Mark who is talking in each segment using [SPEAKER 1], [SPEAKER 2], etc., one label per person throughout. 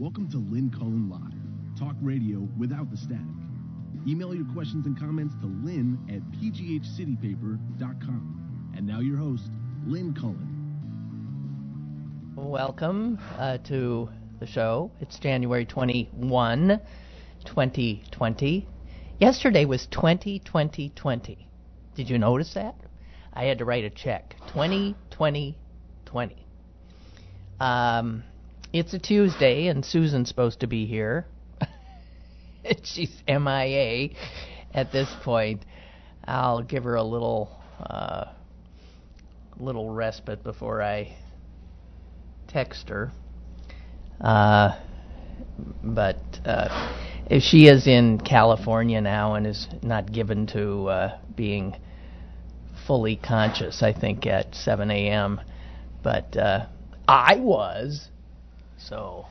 [SPEAKER 1] Welcome to Lynn Cullen Live, talk radio without the static. Email your questions and comments to lynn at pghcitypaper.com. And now your host, Lynn Cullen.
[SPEAKER 2] Welcome uh, to the show. It's January 21, 2020. Yesterday was 2020. Did you notice that? I had to write a check. 2020. Um, it's a Tuesday, and Susan's supposed to be here. She's MIA at this point. I'll give her a little uh, little respite before I text her. Uh, but uh, she is in California now and is not given to uh, being fully conscious, I think, at 7 a.m. But uh, I was, so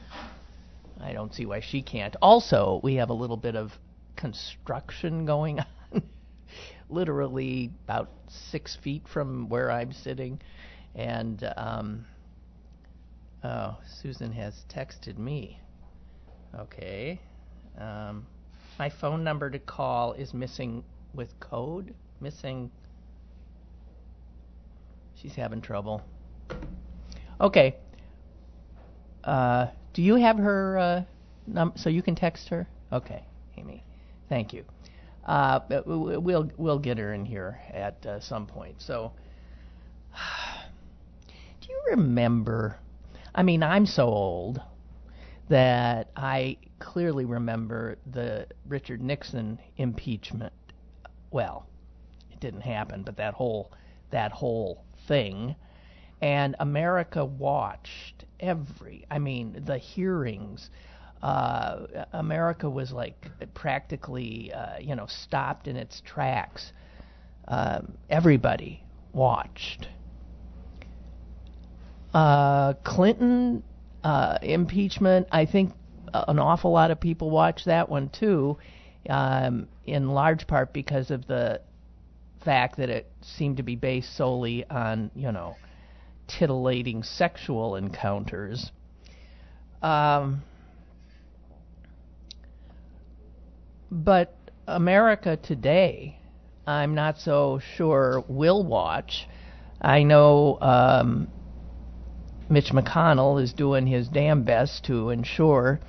[SPEAKER 2] I don't see why she can't. Also, we have a little bit of construction going on, literally about six feet from where I'm sitting, and um, oh, Susan has texted me. Okay, um, my phone number to call is missing with code. Missing. She's having trouble. Okay. Uh, do you have her uh, num- so you can text her? Okay, Amy. Thank you. Uh, we'll we'll get her in here at uh, some point. So, do you remember? I mean, I'm so old that I clearly remember the Richard Nixon impeachment. Well, it didn't happen, but that whole that whole thing and America watched every I mean the hearings uh America was like practically uh you know stopped in its tracks. Um everybody watched. Uh Clinton uh impeachment I think an awful lot of people watched that one too um in large part because of the fact that it seemed to be based solely on you know titillating sexual encounters. Um, but America today, I'm not so sure will watch. I know um, Mitch McConnell is doing his damn best to ensure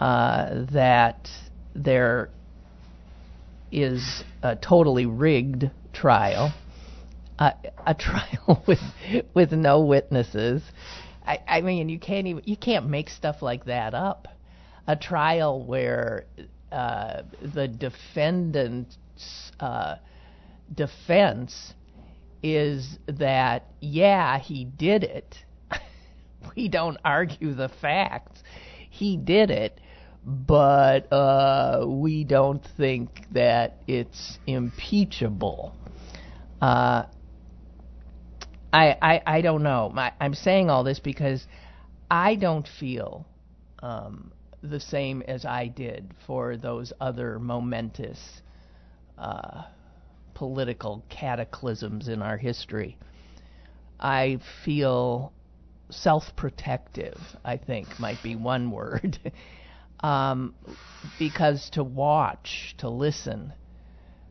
[SPEAKER 2] uh, that there is a totally rigged trial a, trial with with no witnesses. I, I mean, you can't even you can't make stuff like that up. A trial where uh, the defendant's uh, defense is that yeah he did it. we don't argue the facts. He did it, but uh, we don't think that it's impeachable. I, I, I don't know. I'm saying all this because I don't feel um, the same as I did for those other momentous uh, political cataclysms in our history. I feel self-protective. I think might be one word, um, because to watch, to listen,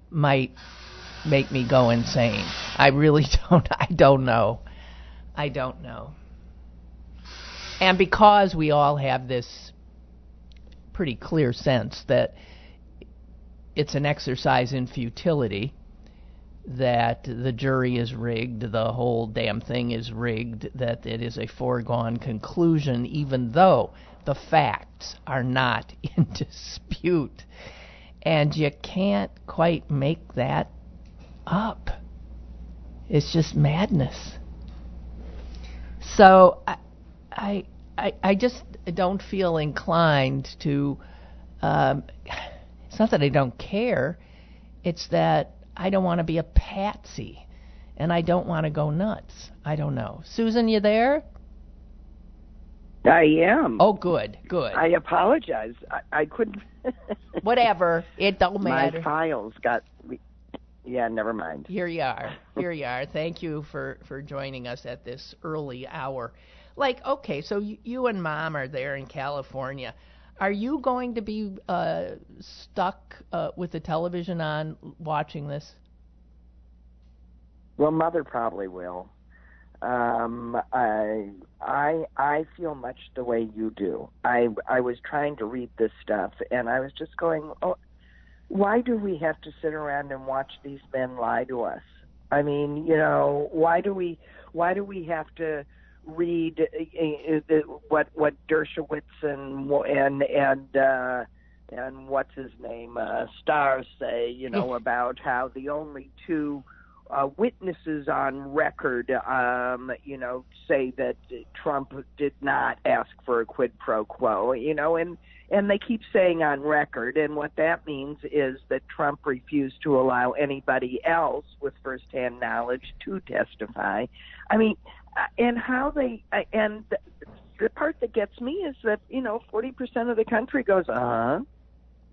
[SPEAKER 2] might make me go insane. I really don't. I don't know. I don't know. And because we all have this pretty clear sense that it's an exercise in futility, that the jury is rigged, the whole damn thing is rigged, that it is a foregone conclusion, even though the facts are not in dispute. And you can't quite make that up. It's just madness. So I, I, I, I just don't feel inclined to. Um, it's not that I don't care. It's that I don't want to be a patsy, and I don't want to go nuts. I don't know. Susan, you there?
[SPEAKER 3] I am.
[SPEAKER 2] Oh, good, good.
[SPEAKER 3] I apologize. I, I couldn't.
[SPEAKER 2] Whatever. It don't matter.
[SPEAKER 3] My files got yeah, never mind.
[SPEAKER 2] Here you are. Here you are. Thank you for, for joining us at this early hour. like okay, so you, you and mom are there in California. Are you going to be uh, stuck uh, with the television on watching this?
[SPEAKER 3] Well, mother probably will. Um, I I I feel much the way you do. I I was trying to read this stuff, and I was just going, oh, why do we have to sit around and watch these men lie to us? I mean, you know, why do we why do we have to read uh, uh, what what Dershowitz and and and uh, and what's his name uh, Starr say? You know about how the only two uh, witnesses on record, um, you know, say that Trump did not ask for a quid pro quo, you know, and and they keep saying on record, and what that means is that Trump refused to allow anybody else with firsthand knowledge to testify. I mean, uh, and how they uh, and the, part that gets me is that you know forty percent of the country goes, uh huh,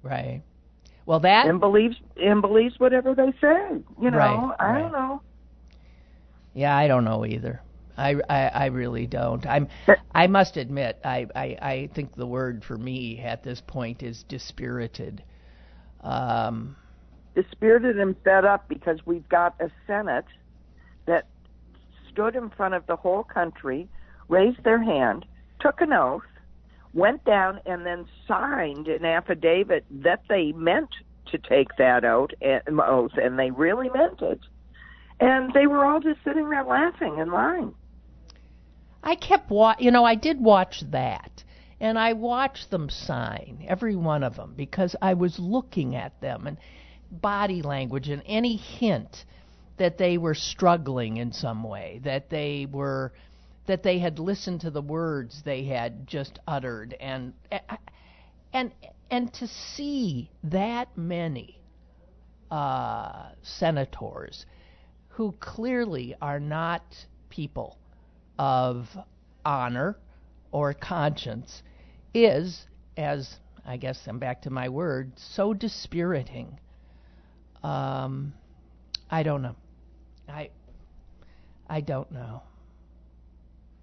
[SPEAKER 2] right. Well, that
[SPEAKER 3] and believes and believes whatever they say. You know,
[SPEAKER 2] right,
[SPEAKER 3] I
[SPEAKER 2] right.
[SPEAKER 3] don't know.
[SPEAKER 2] Yeah, I don't know either. I, I, I really don't. I'm. I must admit, I, I, I think the word for me at this point is dispirited. Um,
[SPEAKER 3] dispirited and fed up because we've got a Senate that stood in front of the whole country, raised their hand, took an oath, went down, and then signed an affidavit that they meant to take that oath, oath and they really meant it. And they were all just sitting there laughing and lying.
[SPEAKER 2] I kept wa- you know, I did watch that. And I watched them sign, every one of them, because I was looking at them and body language and any hint that they were struggling in some way, that they were that they had listened to the words they had just uttered and and and to see that many uh, senators who clearly are not people of honor or conscience is, as I guess I'm back to my word, so dispiriting. Um, I don't know. I I don't know.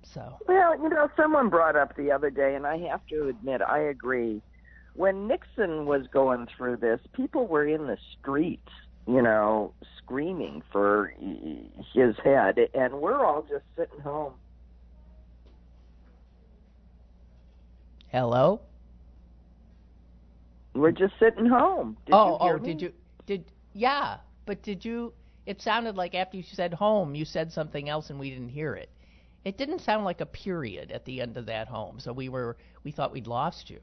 [SPEAKER 2] So.
[SPEAKER 3] Well, you know, someone brought up the other day, and I have to admit, I agree. When Nixon was going through this, people were in the streets, you know, screaming for his head, and we're all just sitting home.
[SPEAKER 2] Hello.
[SPEAKER 3] We're just sitting home. Did
[SPEAKER 2] oh, oh,
[SPEAKER 3] me?
[SPEAKER 2] did you? Did yeah? But did you? It sounded like after you said home, you said something else, and we didn't hear it. It didn't sound like a period at the end of that home, so we were we thought we'd lost you.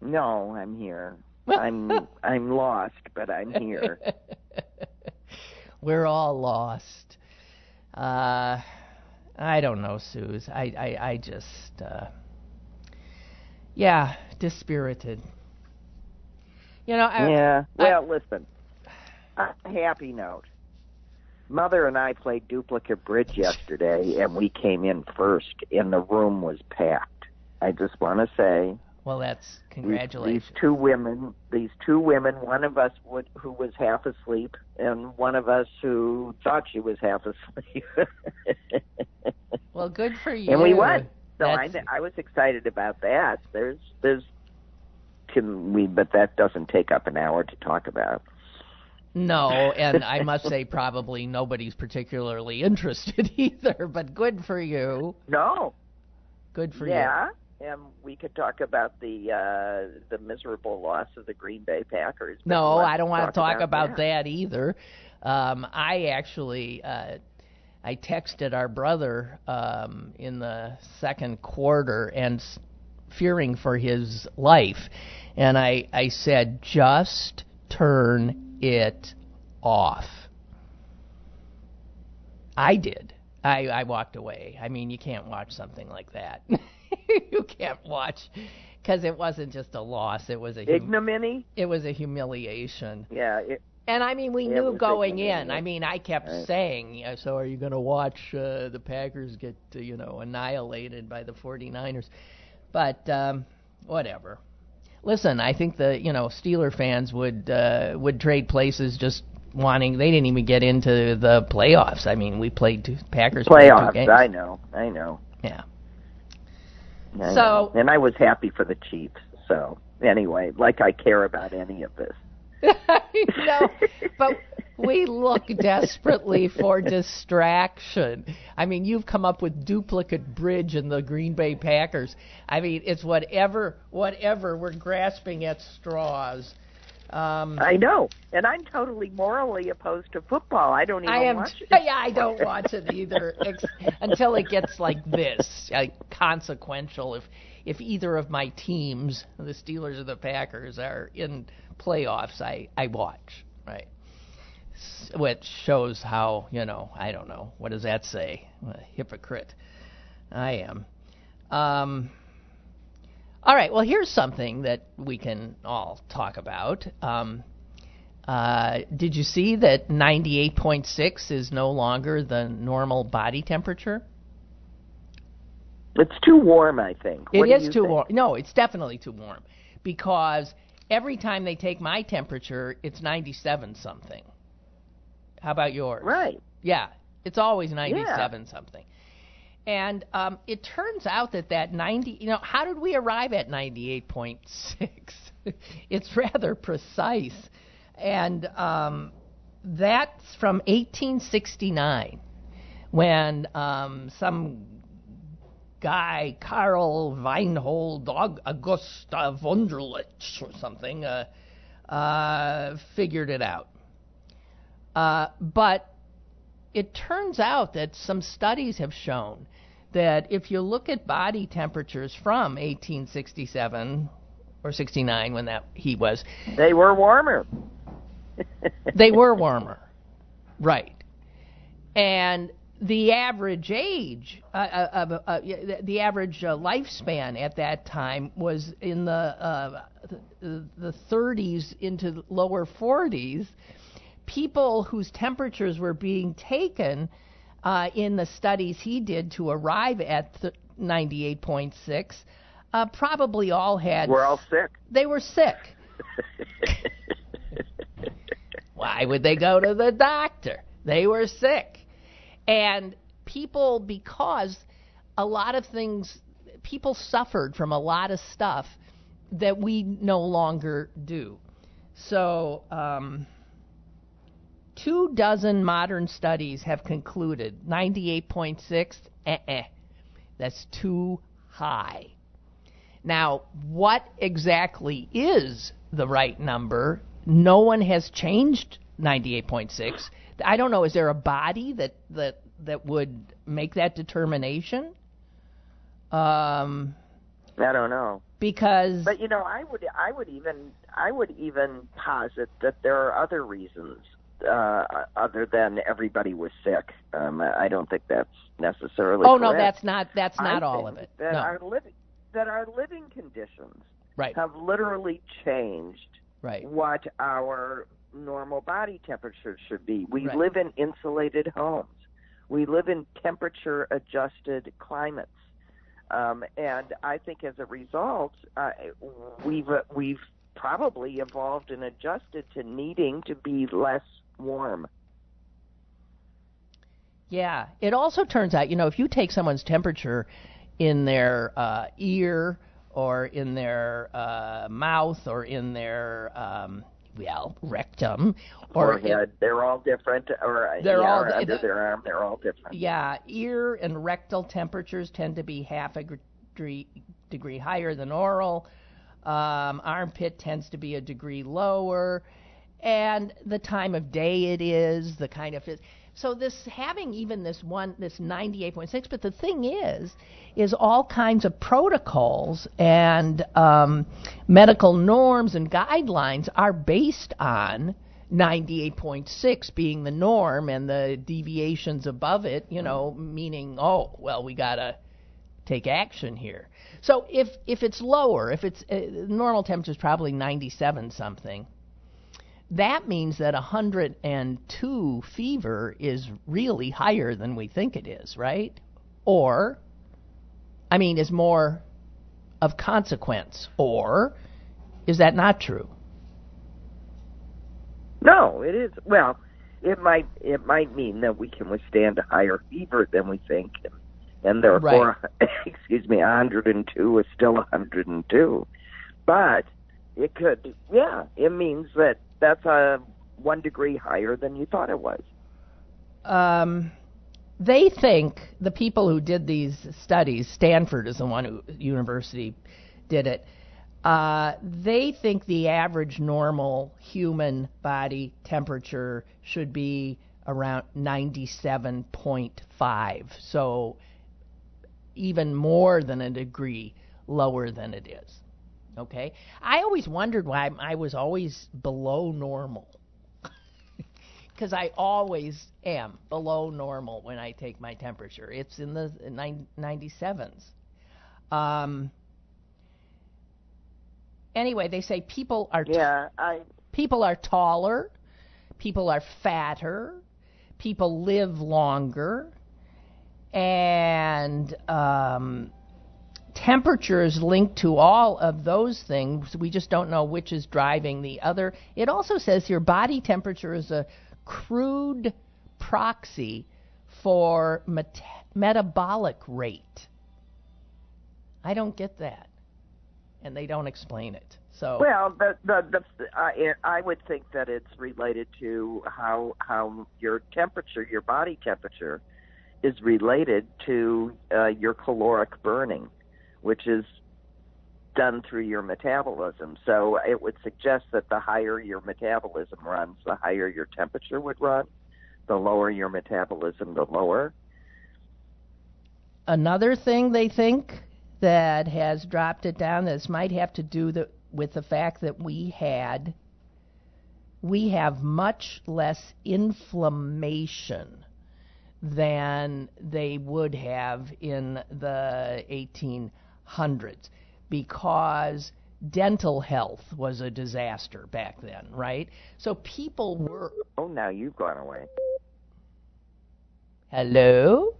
[SPEAKER 3] No, I'm here. I'm I'm lost, but I'm here.
[SPEAKER 2] we're all lost. Uh, I don't know, Suze. I I, I just uh, yeah, dispirited. You know. I,
[SPEAKER 3] yeah. Well,
[SPEAKER 2] I,
[SPEAKER 3] listen. On a happy note. Mother and I played duplicate bridge yesterday, and we came in first, and the room was packed. I just want to say.
[SPEAKER 2] Well, that's congratulations.
[SPEAKER 3] These, these two women, these two women, one of us would, who was half asleep, and one of us who thought she was half asleep.
[SPEAKER 2] well, good for you.
[SPEAKER 3] And we won. So I,
[SPEAKER 2] That's-
[SPEAKER 3] I was excited about that. There's, there's, can we? But that doesn't take up an hour to talk about.
[SPEAKER 2] No, and I must say, probably nobody's particularly interested either. But good for you.
[SPEAKER 3] No.
[SPEAKER 2] Good for you.
[SPEAKER 3] yeah, and we could talk about the uh the miserable loss of the Green Bay Packers.
[SPEAKER 2] No, I don't want to talk about
[SPEAKER 3] that.
[SPEAKER 2] that either. Um, I actually, uh, I texted our brother um, in the second quarter and s- fearing for his life, and I, I said, just turn it off. I did. I, I walked away. I mean, you can't watch something like that. you can't watch because it wasn't just a loss; it was a hum-
[SPEAKER 3] Ignominy.
[SPEAKER 2] it was a humiliation.
[SPEAKER 3] Yeah, it,
[SPEAKER 2] And I mean, we
[SPEAKER 3] It
[SPEAKER 2] knew going in. I mean, I kept
[SPEAKER 3] Right.
[SPEAKER 2] saying, "So are you going to watch uh, the Packers get uh, you know annihilated by the 49ers?" But um, whatever. Listen, I think the you know Steeler fans would uh, would trade places just wanting. They didn't even get into the playoffs. I mean, we played two Packers played two
[SPEAKER 3] playoffs.
[SPEAKER 2] games.
[SPEAKER 3] I know, I know.
[SPEAKER 2] Yeah.
[SPEAKER 3] I
[SPEAKER 2] So-
[SPEAKER 3] know. and I was happy for the Chiefs. So anyway, like I care about any of this.
[SPEAKER 2] no, but we look desperately for distraction. I mean, you've come up with duplicate bridge in the Green Bay Packers. I mean, it's whatever, whatever. We're grasping at straws. Um,
[SPEAKER 3] I know, and I'm totally morally opposed to football. I don't even
[SPEAKER 2] I am.
[SPEAKER 3] watch it.
[SPEAKER 2] Yeah, I don't watch it either ex- until it gets like this, like consequential. If if either of my teams, the Steelers or the Packers, are in playoffs, I I watch. Right. S- Which shows how you know I don't know what does that say? What a hypocrite I am. Um. All right. Well, here's something that we can all talk about. Um, uh, did you see that 98.6 is no longer the normal body temperature?
[SPEAKER 3] It's too warm, I think.
[SPEAKER 2] It
[SPEAKER 3] do
[SPEAKER 2] too
[SPEAKER 3] think?
[SPEAKER 2] warm. No, it's definitely too warm because every time they take my temperature, it's 97 something. How about yours?
[SPEAKER 3] Right.
[SPEAKER 2] Yeah, it's always 97 something. And um, it turns out that that 90, you know, how did we arrive at 98.6? it's rather precise. And um, that's from 1869 when um, some guy, Karl Weinhold Aug- Augusta Wunderlich or something, uh, uh, figured it out. Uh, but it turns out that some studies have shown that if you look at body temperatures from 1867 or 69 when that he was,
[SPEAKER 3] They were warmer.
[SPEAKER 2] they were warmer, right? And the average age, uh, uh, of, uh, the, average uh, lifespan at that time was in the uh, the, the 30s into lower 40s. People whose temperatures were being taken uh, in the studies he did to arrive at th- 98.6 uh, probably all had
[SPEAKER 3] We're all sick.
[SPEAKER 2] they were sick. Why would they go to the doctor? They were sick. And people, because a lot of things, people suffered from a lot of stuff that we no longer do. So, um, two dozen modern studies have concluded 98.6, eh-eh, that's too high. Now, what exactly is the right number? No one has changed 98.6. I don't know. Is there a body that that that would make that determination? Um,
[SPEAKER 3] I don't know.
[SPEAKER 2] because
[SPEAKER 3] But you know, I would I would even I would even posit that there are other reasons uh, other than everybody was sick. Um, I don't think that's necessarily.
[SPEAKER 2] oh no, that's not that's not
[SPEAKER 3] I
[SPEAKER 2] all of it.
[SPEAKER 3] That
[SPEAKER 2] No,
[SPEAKER 3] our living that our living conditions
[SPEAKER 2] right,
[SPEAKER 3] have literally changed
[SPEAKER 2] right,
[SPEAKER 3] what our normal body temperature should be. We
[SPEAKER 2] Right.
[SPEAKER 3] live in insulated homes. We live in temperature adjusted climates. Um, and I think as a result, uh, we've uh, we've probably evolved and adjusted to needing to be less warm.
[SPEAKER 2] Yeah. It also turns out, you know, if you take someone's temperature in their uh, ear or in their uh, mouth or in their um, well rectum or
[SPEAKER 3] Forehead, they're all different, or
[SPEAKER 2] They're all-
[SPEAKER 3] or under their arm, they're all different.
[SPEAKER 2] Yeah, ear and rectal temperatures tend to be half a degree, degree higher than oral. Um, armpit tends to be a degree lower, and the time of day it is, the kind of so this having even this one this 98.6. But the thing is, is all kinds of protocols and um, medical norms and guidelines are based on 98.6 being the norm and the deviations above it, you know, meaning, oh, well, we got to take action here. So if if it's lower, if it's uh, normal temperature is probably 97 something, that means that 102 fever is really higher than we think it is, right? Or I mean is more of consequence or is that not true?
[SPEAKER 3] No, it is. Well, it might it might mean that we can withstand a higher fever than we think, and, and therefore, excuse me, 102 is still 102. But it could, yeah, it means that that's a one degree higher than you thought it was.
[SPEAKER 2] Um, they think the people who did these studies, Stanford is the one who university did it. Uh, they think the average normal human body temperature should be around 97.5. So even more than a degree lower than it is. Okay? I always wondered why I was always below normal. Because I always am below normal when I take my temperature. It's in the 97s. Um, anyway, they say people are t-
[SPEAKER 3] Yeah, I
[SPEAKER 2] people are taller, people are fatter, people live longer, and um, temperature is linked to all of those things. We just don't know which is driving the other. It also says your body temperature is a crude proxy for met- metabolic rate. I don't get that, and they don't explain it. So
[SPEAKER 3] well, the the, the I, I would think that it's related to how how your temperature, your body temperature, is related to uh, your caloric burning, which is done through your metabolism. So it would suggest that the higher your metabolism runs, the higher your temperature would run. The lower your metabolism, the lower.
[SPEAKER 2] another thing they think that has dropped it down this might have to do the, with the fact that we had we have much less inflammation than they would have in the 1800s because dental health was a disaster back then, right? So people were
[SPEAKER 3] Oh, now you've gone away.
[SPEAKER 2] Hello?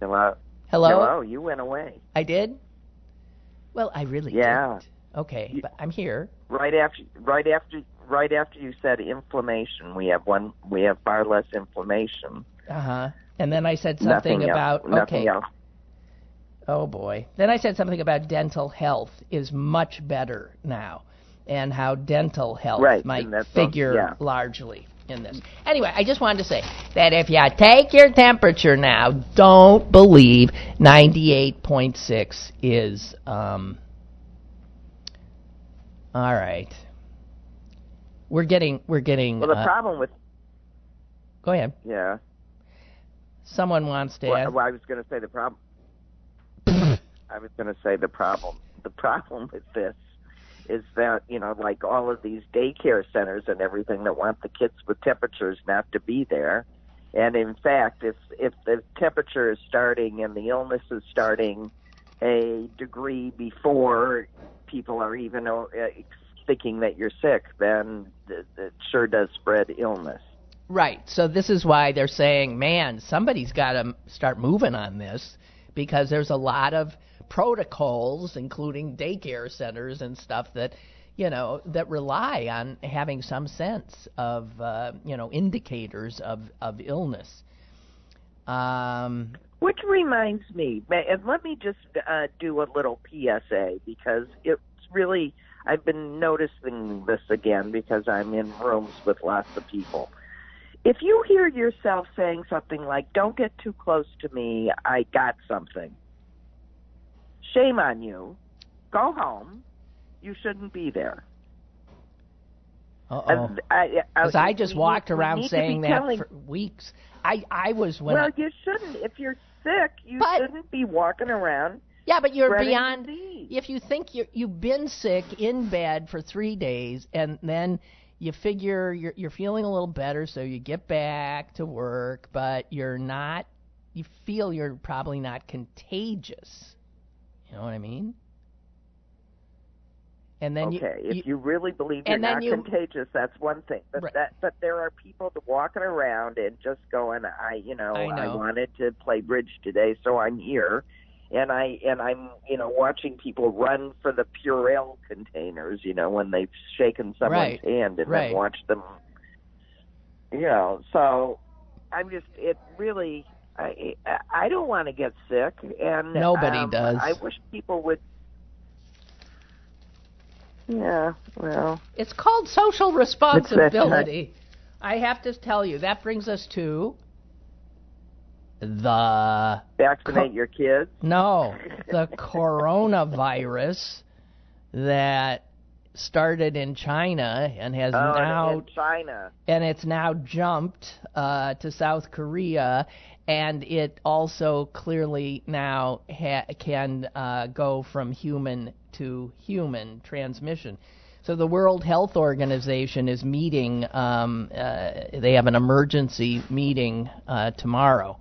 [SPEAKER 3] Hello.
[SPEAKER 2] Hello?
[SPEAKER 3] Hello. You went away.
[SPEAKER 2] I did? Well, I really
[SPEAKER 3] Yeah.
[SPEAKER 2] didn't. Okay, but I'm here.
[SPEAKER 3] right after right after right after you said inflammation we have one we have far less inflammation
[SPEAKER 2] Uh huh. And then I said something
[SPEAKER 3] nothing
[SPEAKER 2] about
[SPEAKER 3] else, nothing
[SPEAKER 2] okay. Oh boy. Then I said something about dental health is much better now, and how dental health
[SPEAKER 3] Right,
[SPEAKER 2] might
[SPEAKER 3] and that's all-
[SPEAKER 2] figure
[SPEAKER 3] yeah.
[SPEAKER 2] largely in this. Anyway, I just wanted to say that if you take your temperature now, don't believe 98.6 is um. All right. We're getting we're getting.
[SPEAKER 3] well the
[SPEAKER 2] uh,
[SPEAKER 3] problem with
[SPEAKER 2] go ahead.
[SPEAKER 3] yeah
[SPEAKER 2] Someone wants to
[SPEAKER 3] well,
[SPEAKER 2] ask.
[SPEAKER 3] well, i was going to say the problem i was going to say the problem the problem with this is that you know like all of these daycare centers and everything that want the kids with temperatures not to be there and in fact if if the temperature is starting and the illness is starting a degree before people are even uh, thinking that you're sick then it, it sure does spread illness
[SPEAKER 2] Right. So this is why they're saying, man, somebody's got to start moving on this because there's a lot of protocols, including daycare centers and stuff that, you know, that rely on having some sense of, uh, you know, indicators of of illness. Um,
[SPEAKER 3] Which reminds me, and let me just uh, do a little PSA because it's really, I've been noticing this again because I'm in rooms with lots of people. If you hear yourself saying something like, don't get too close to me, I got something, shame on you. Go home. You shouldn't be there.
[SPEAKER 2] uh-oh.
[SPEAKER 3] And I,
[SPEAKER 2] Because I just walked
[SPEAKER 3] need-
[SPEAKER 2] around saying that
[SPEAKER 3] telling-
[SPEAKER 2] for weeks. I I was when
[SPEAKER 3] well,
[SPEAKER 2] I,
[SPEAKER 3] you shouldn't. If you're sick, you
[SPEAKER 2] But-
[SPEAKER 3] shouldn't be walking around
[SPEAKER 2] yeah, but you're beyond.
[SPEAKER 3] disease.
[SPEAKER 2] if you think you you've been sick in bed for three days and then you figure you're you're feeling a little better, so you get back to work, but you're not. You feel you're probably not contagious. You know what I mean? And then
[SPEAKER 3] okay,
[SPEAKER 2] you,
[SPEAKER 3] if you really believe you're not
[SPEAKER 2] you-
[SPEAKER 3] contagious, that's one thing. But
[SPEAKER 2] Right.
[SPEAKER 3] that, but there are people walking around and just going, I, you know,
[SPEAKER 2] I know.
[SPEAKER 3] wanted to play bridge today, so I'm here, and I and I'm, you know, watching people run for the Purell containers, you know, when they've shaken someone's
[SPEAKER 2] Right,
[SPEAKER 3] hand, and
[SPEAKER 2] right.
[SPEAKER 3] then watch them. you know, so I'm just it really. I I don't want to get sick, and
[SPEAKER 2] Nobody
[SPEAKER 3] um,
[SPEAKER 2] does.
[SPEAKER 3] I wish people would. Yeah, well,
[SPEAKER 2] It's called social responsibility. I have to tell you, that brings us to the
[SPEAKER 3] vaccinate
[SPEAKER 2] Co-
[SPEAKER 3] your kids.
[SPEAKER 2] no, the coronavirus that started in China and has
[SPEAKER 3] Oh,
[SPEAKER 2] now
[SPEAKER 3] in China.
[SPEAKER 2] and it's now jumped uh, to South Korea, and it also clearly now ha- can uh, go from human to human transmission. So the World Health Organization is meeting. Um, uh, they have an emergency meeting uh, tomorrow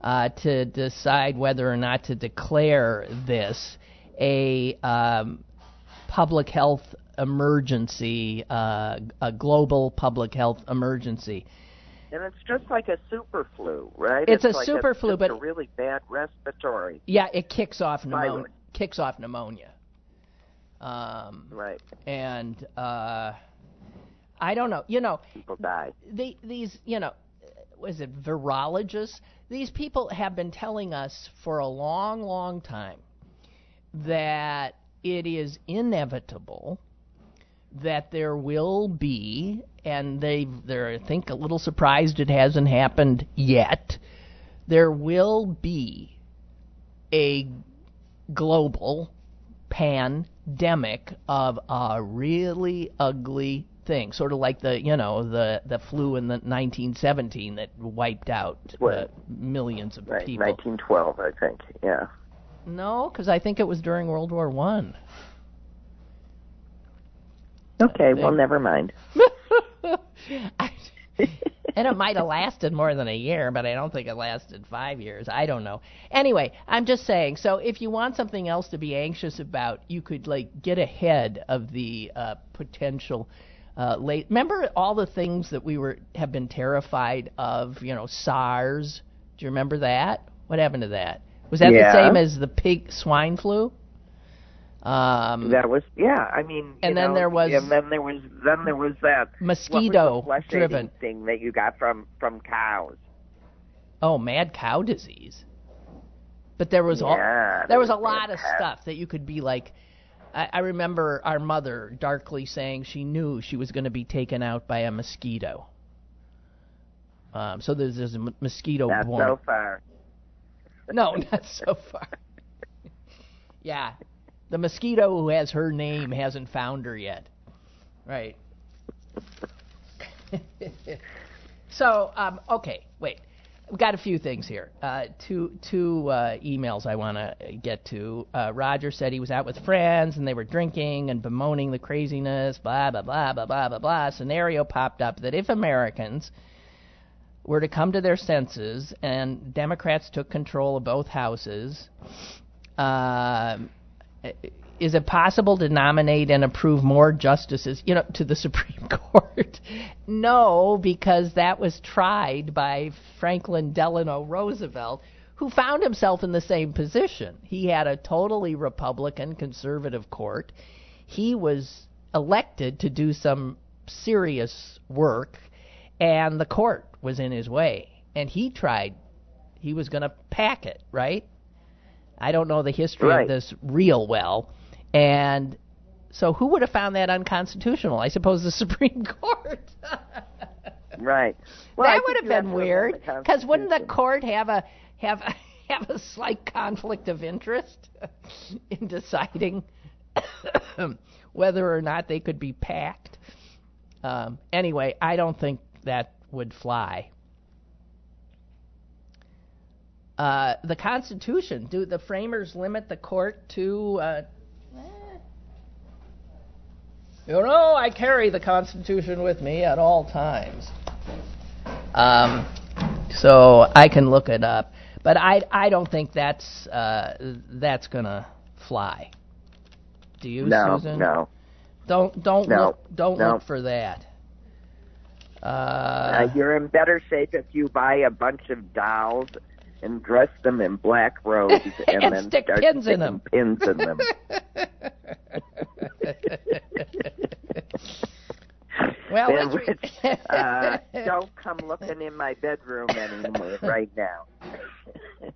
[SPEAKER 2] uh, to decide whether or not to declare this a um, public health emergency, uh, a global public health emergency.
[SPEAKER 3] And it's just like a super flu, right?
[SPEAKER 2] It's a
[SPEAKER 3] like
[SPEAKER 2] super
[SPEAKER 3] it's
[SPEAKER 2] flu, but-
[SPEAKER 3] a really bad respiratory.
[SPEAKER 2] Yeah, it kicks off pneumonia. Kicks off pneumonia. Um,
[SPEAKER 3] Right.
[SPEAKER 2] and uh, I don't know. You know,
[SPEAKER 3] People die.
[SPEAKER 2] the, these, you know, was it virologists? These people have been telling us for a long, long time that it is inevitable that there will be, and they they're I think a little surprised it hasn't happened yet. There will be a global pandemic of a really ugly thing, sort of like the you know the the flu in the 1917 that wiped out uh, millions of
[SPEAKER 3] Right.
[SPEAKER 2] people.
[SPEAKER 3] 1912, I think. Yeah.
[SPEAKER 2] No, because I think it was during World War One.
[SPEAKER 3] Okay. Well, never mind.
[SPEAKER 2] I- and it might have lasted more than a year, but I don't think it lasted five years. I don't know. Anyway, I'm just saying. So if you want something else to be anxious about, you could like get ahead of the uh, potential. Uh, late. Remember all the things that we were have been terrified of. You know, SARS. Do you remember that? What happened to that? Was that
[SPEAKER 3] Yeah.
[SPEAKER 2] the same as the pig swine flu? Um,
[SPEAKER 3] That was yeah. I mean,
[SPEAKER 2] And then
[SPEAKER 3] know,
[SPEAKER 2] there was-
[SPEAKER 3] and then there was then there was that
[SPEAKER 2] mosquito
[SPEAKER 3] was
[SPEAKER 2] driven.
[SPEAKER 3] thing that you got from from cows.
[SPEAKER 2] Oh, mad cow disease. But there was all
[SPEAKER 3] Yeah,
[SPEAKER 2] there
[SPEAKER 3] there
[SPEAKER 2] was a lot of
[SPEAKER 3] cow.
[SPEAKER 2] stuff that you could be like. I, I remember our mother darkly saying she knew she was going to be taken out by a mosquito. Um, so there's, there's a m- mosquito
[SPEAKER 3] Not
[SPEAKER 2] born.
[SPEAKER 3] so far.
[SPEAKER 2] No, not so far. yeah, the mosquito who has her name hasn't found her yet. Right. so, um, okay, wait. We've got a few things here. Uh, two two uh, emails I want to get to. Uh, Roger said he was out with friends and they were drinking and bemoaning the craziness. Blah blah blah blah blah blah blah. Scenario popped up that if Americans were to come to their senses and Democrats took control of both houses, um, is it possible to nominate and approve more justices, you know, to the Supreme Court? no, because that was tried by Franklin Delano Roosevelt, who found himself in the same position. He had a totally Republican conservative court. He was elected to do some serious work, and the court was in his way. And he tried, he was going to pack it, right? I don't know the history
[SPEAKER 3] Right.
[SPEAKER 2] of this real well. And so who would have found that unconstitutional? I suppose the Supreme Court.
[SPEAKER 3] Right. Well, I
[SPEAKER 2] that would have been weird. Because wouldn't the court have a have a, have a slight conflict of interest in deciding whether or not they could be packed? Um, anyway, I don't think that would fly. Uh, the Constitution. Do the framers limit the court to? Uh, you know, I carry the Constitution with me at all times. Um, so I can look it up, but I I don't think that's uh, that's gonna fly. Do you,
[SPEAKER 3] No,
[SPEAKER 2] Susan?
[SPEAKER 3] no.
[SPEAKER 2] Don't don't
[SPEAKER 3] No,
[SPEAKER 2] look don't
[SPEAKER 3] no.
[SPEAKER 2] look for that. Uh,
[SPEAKER 3] Uh, you're in better shape if you buy a bunch of dolls and dress them in black robes and,
[SPEAKER 2] And
[SPEAKER 3] then
[SPEAKER 2] stick
[SPEAKER 3] start
[SPEAKER 2] pins in them.
[SPEAKER 3] Pins in them.
[SPEAKER 2] well,
[SPEAKER 3] which, uh, don't come looking in my bedroom anymore right now.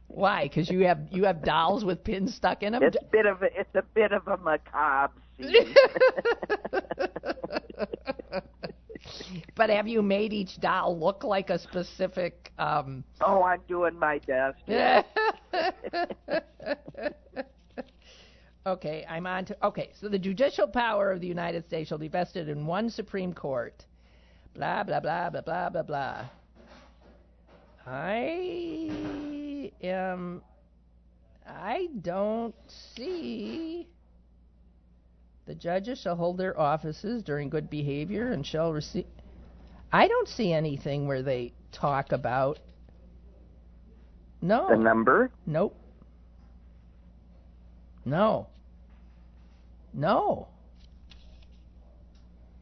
[SPEAKER 2] Why? Because you have you have dolls with pins stuck in them.
[SPEAKER 3] It's a bit of a it's a bit of a macabre scene.
[SPEAKER 2] But have you made each doll look like a specific? Um...
[SPEAKER 3] Oh, I'm doing my best.
[SPEAKER 2] okay, I'm on to. Okay, so the judicial power of the United States shall be vested in one Supreme Court. Blah blah blah blah blah blah blah. I am. I don't see. The judges shall hold their offices during good behavior and shall receive. I don't see anything where they talk about. No.
[SPEAKER 3] The number?
[SPEAKER 2] Nope. No. No.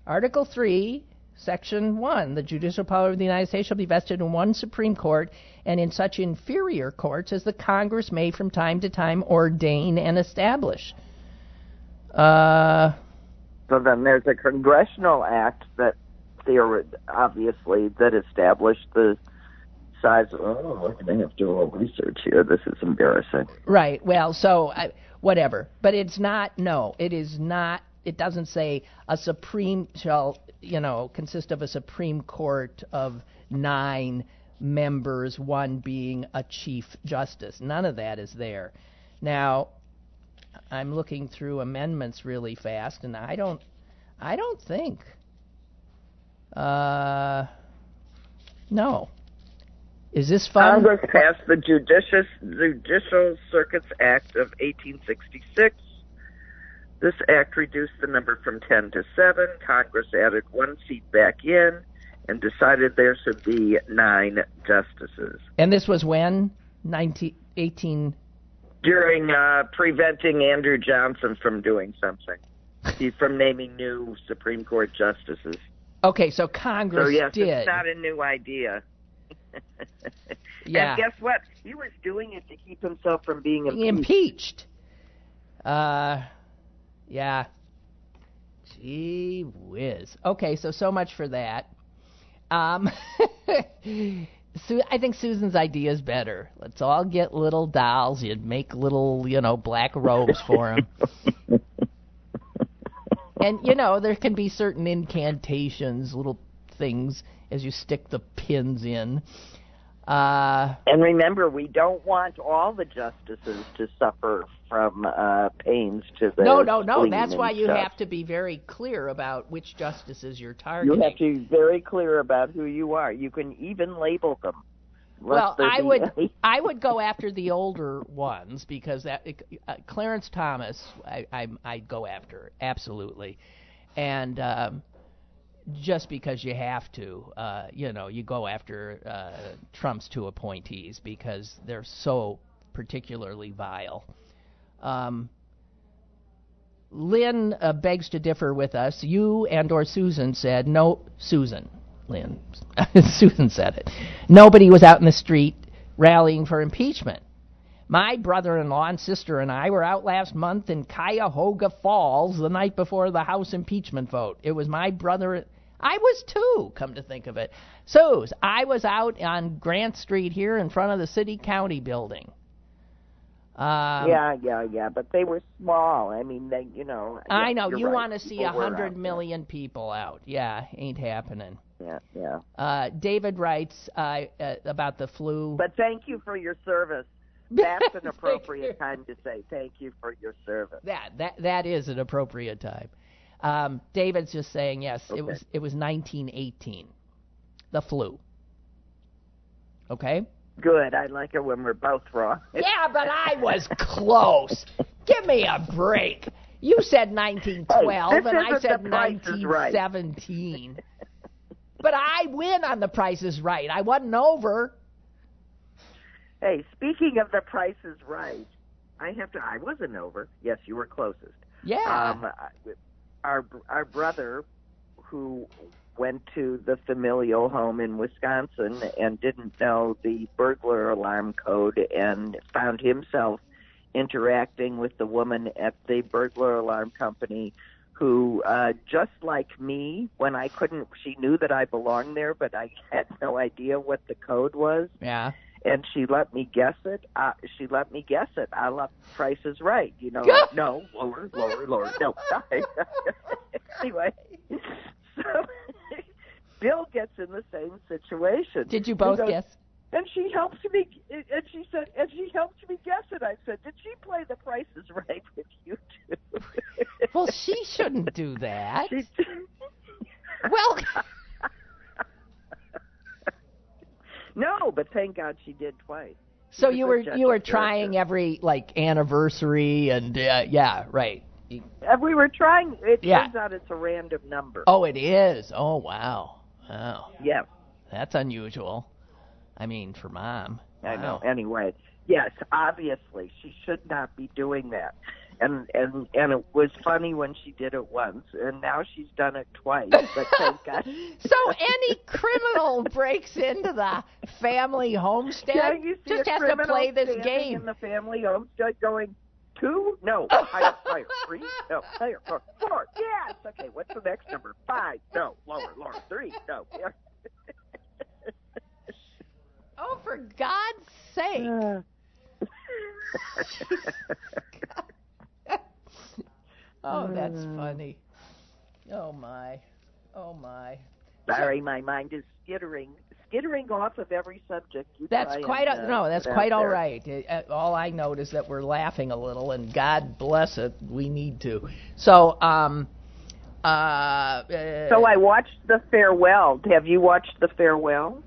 [SPEAKER 2] Article 3, Section 1 The judicial power of the United States shall be vested in one Supreme Court and in such inferior courts as the Congress may from time to time ordain and establish. Uh,
[SPEAKER 3] so then there's a congressional act that there obviously that established the size. Of, oh, we're going to have to do a little research here. This is embarrassing.
[SPEAKER 2] Right. Well, so I, whatever, but it's not. No, it is not. It doesn't say a supreme shall you know consist of a Supreme Court of nine members, one being a chief justice. None of that is there. Now, I'm looking through amendments really fast, and I don't, I don't think. Uh, no. Is this fun?
[SPEAKER 3] Congress passed the Judicious, Judicial Circuits Act of 1866. This act reduced the number from 10 to 7. Congress added one seat back in and decided there should be nine justices.
[SPEAKER 2] And this was when? 19, 18
[SPEAKER 3] during uh, preventing Andrew Johnson from doing something, from naming new Supreme Court justices.
[SPEAKER 2] Okay, so Congress
[SPEAKER 3] so yes,
[SPEAKER 2] did.
[SPEAKER 3] it's not a new idea.
[SPEAKER 2] yeah.
[SPEAKER 3] And guess what? He was doing it to keep himself from being impeached.
[SPEAKER 2] Impeached. Uh, yeah. Gee whiz. Okay, so so much for that. Um, Su- I think Susan's idea is better. Let's all get little dolls. You'd make little, you know, black robes for them. and you know, there can be certain incantations, little things as you stick the pins in. Uh,
[SPEAKER 3] and remember, we don't want all the justices to suffer from uh, pains to the.
[SPEAKER 2] No, no, no. That's why you
[SPEAKER 3] stuff.
[SPEAKER 2] have to be very clear about which justices you're targeting.
[SPEAKER 3] You have to be very clear about who you are. You can even label them.
[SPEAKER 2] Well, I would I would go after the older ones because that uh, Clarence Thomas I, I I'd go after absolutely, and um, just because you have to, uh, you know, you go after uh, Trump's two appointees because they're so particularly vile. Um, Lynn uh, begs to differ with us. You and or Susan said no. Susan, Lynn, Susan said it. Nobody was out in the street rallying for impeachment. My brother-in-law and sister and I were out last month in Cuyahoga Falls the night before the House impeachment vote. It was my brother. I was too, come to think of it. So I was out on Grant Street here in front of the city county building. Um,
[SPEAKER 3] yeah, yeah, yeah, but they were small. I mean, they, you know.
[SPEAKER 2] I know you
[SPEAKER 3] right.
[SPEAKER 2] want to see a hundred million people out. Yeah, ain't happening.
[SPEAKER 3] Yeah, yeah.
[SPEAKER 2] Uh, David writes uh, uh, about the flu.
[SPEAKER 3] But thank you for your service. That's an appropriate time to say thank you for your service.
[SPEAKER 2] that that that is an appropriate time. Um, David's just saying yes. It was it was 1918, the flu. Okay.
[SPEAKER 3] Good. I like it when we're both wrong.
[SPEAKER 2] Yeah, but I was close. Give me a break. You said 1912,
[SPEAKER 3] Hey,
[SPEAKER 2] and I said
[SPEAKER 3] The Price is Right.
[SPEAKER 2] 1917. but I win on The Price is Right. I wasn't over.
[SPEAKER 3] Hey, speaking of the Price is Right, I have to. I wasn't over. Yes, you were closest.
[SPEAKER 2] Yeah.
[SPEAKER 3] Um, our our brother, who went to the familial home in Wisconsin and didn't know the burglar alarm code and found himself interacting with the woman at the burglar alarm company who, uh, just like me, when I couldn't, she knew that I belonged there, but I had no idea what the code was,
[SPEAKER 2] Yeah.
[SPEAKER 3] And she let me guess it. Uh, she let me guess it. I love Price is Right. You know, no, lower, lower, lower. No. anyway, so Bill gets in the same situation.
[SPEAKER 2] Did you both
[SPEAKER 3] goes,
[SPEAKER 2] guess?
[SPEAKER 3] And she helped me, and she said, and she helped me guess it. I said, did she play The Price is Right with you too?
[SPEAKER 2] Well, she shouldn't do that.
[SPEAKER 3] She-
[SPEAKER 2] Well,
[SPEAKER 3] no, but thank God she did twice.
[SPEAKER 2] so you were you were
[SPEAKER 3] character.
[SPEAKER 2] trying every like anniversary and uh, yeah, right.
[SPEAKER 3] Uh, we were trying. It
[SPEAKER 2] Yeah.
[SPEAKER 3] turns out it's a random number.
[SPEAKER 2] Oh, it is. Oh, wow. Wow.
[SPEAKER 3] yeah,
[SPEAKER 2] That's unusual. I mean, for mom.
[SPEAKER 3] I know. Anyway, yes, obviously she should not be doing that. And and and it was funny when she did it once, and now she's done it twice. But thank God.
[SPEAKER 2] So any criminal breaks into the family homestead
[SPEAKER 3] Yeah, you see
[SPEAKER 2] just has to play this game.
[SPEAKER 3] in the family homestead going two, no, higher, higher, three, no, higher, four, four, yes. Okay, what's the next number? Five, no, lower, lower, three, no. Yeah.
[SPEAKER 2] Oh, for God's sake. Oh, that's funny. Oh my. Oh my.
[SPEAKER 3] Sorry, my mind is skittering, skittering off of every subject. You
[SPEAKER 2] That's quite
[SPEAKER 3] and,
[SPEAKER 2] a,
[SPEAKER 3] uh,
[SPEAKER 2] no. That's quite all
[SPEAKER 3] there.
[SPEAKER 2] right. Uh, all I note is that we're laughing a little, and God bless it, we need to. So, um, uh, uh
[SPEAKER 3] So I watched The Farewell. Have you watched The Farewell?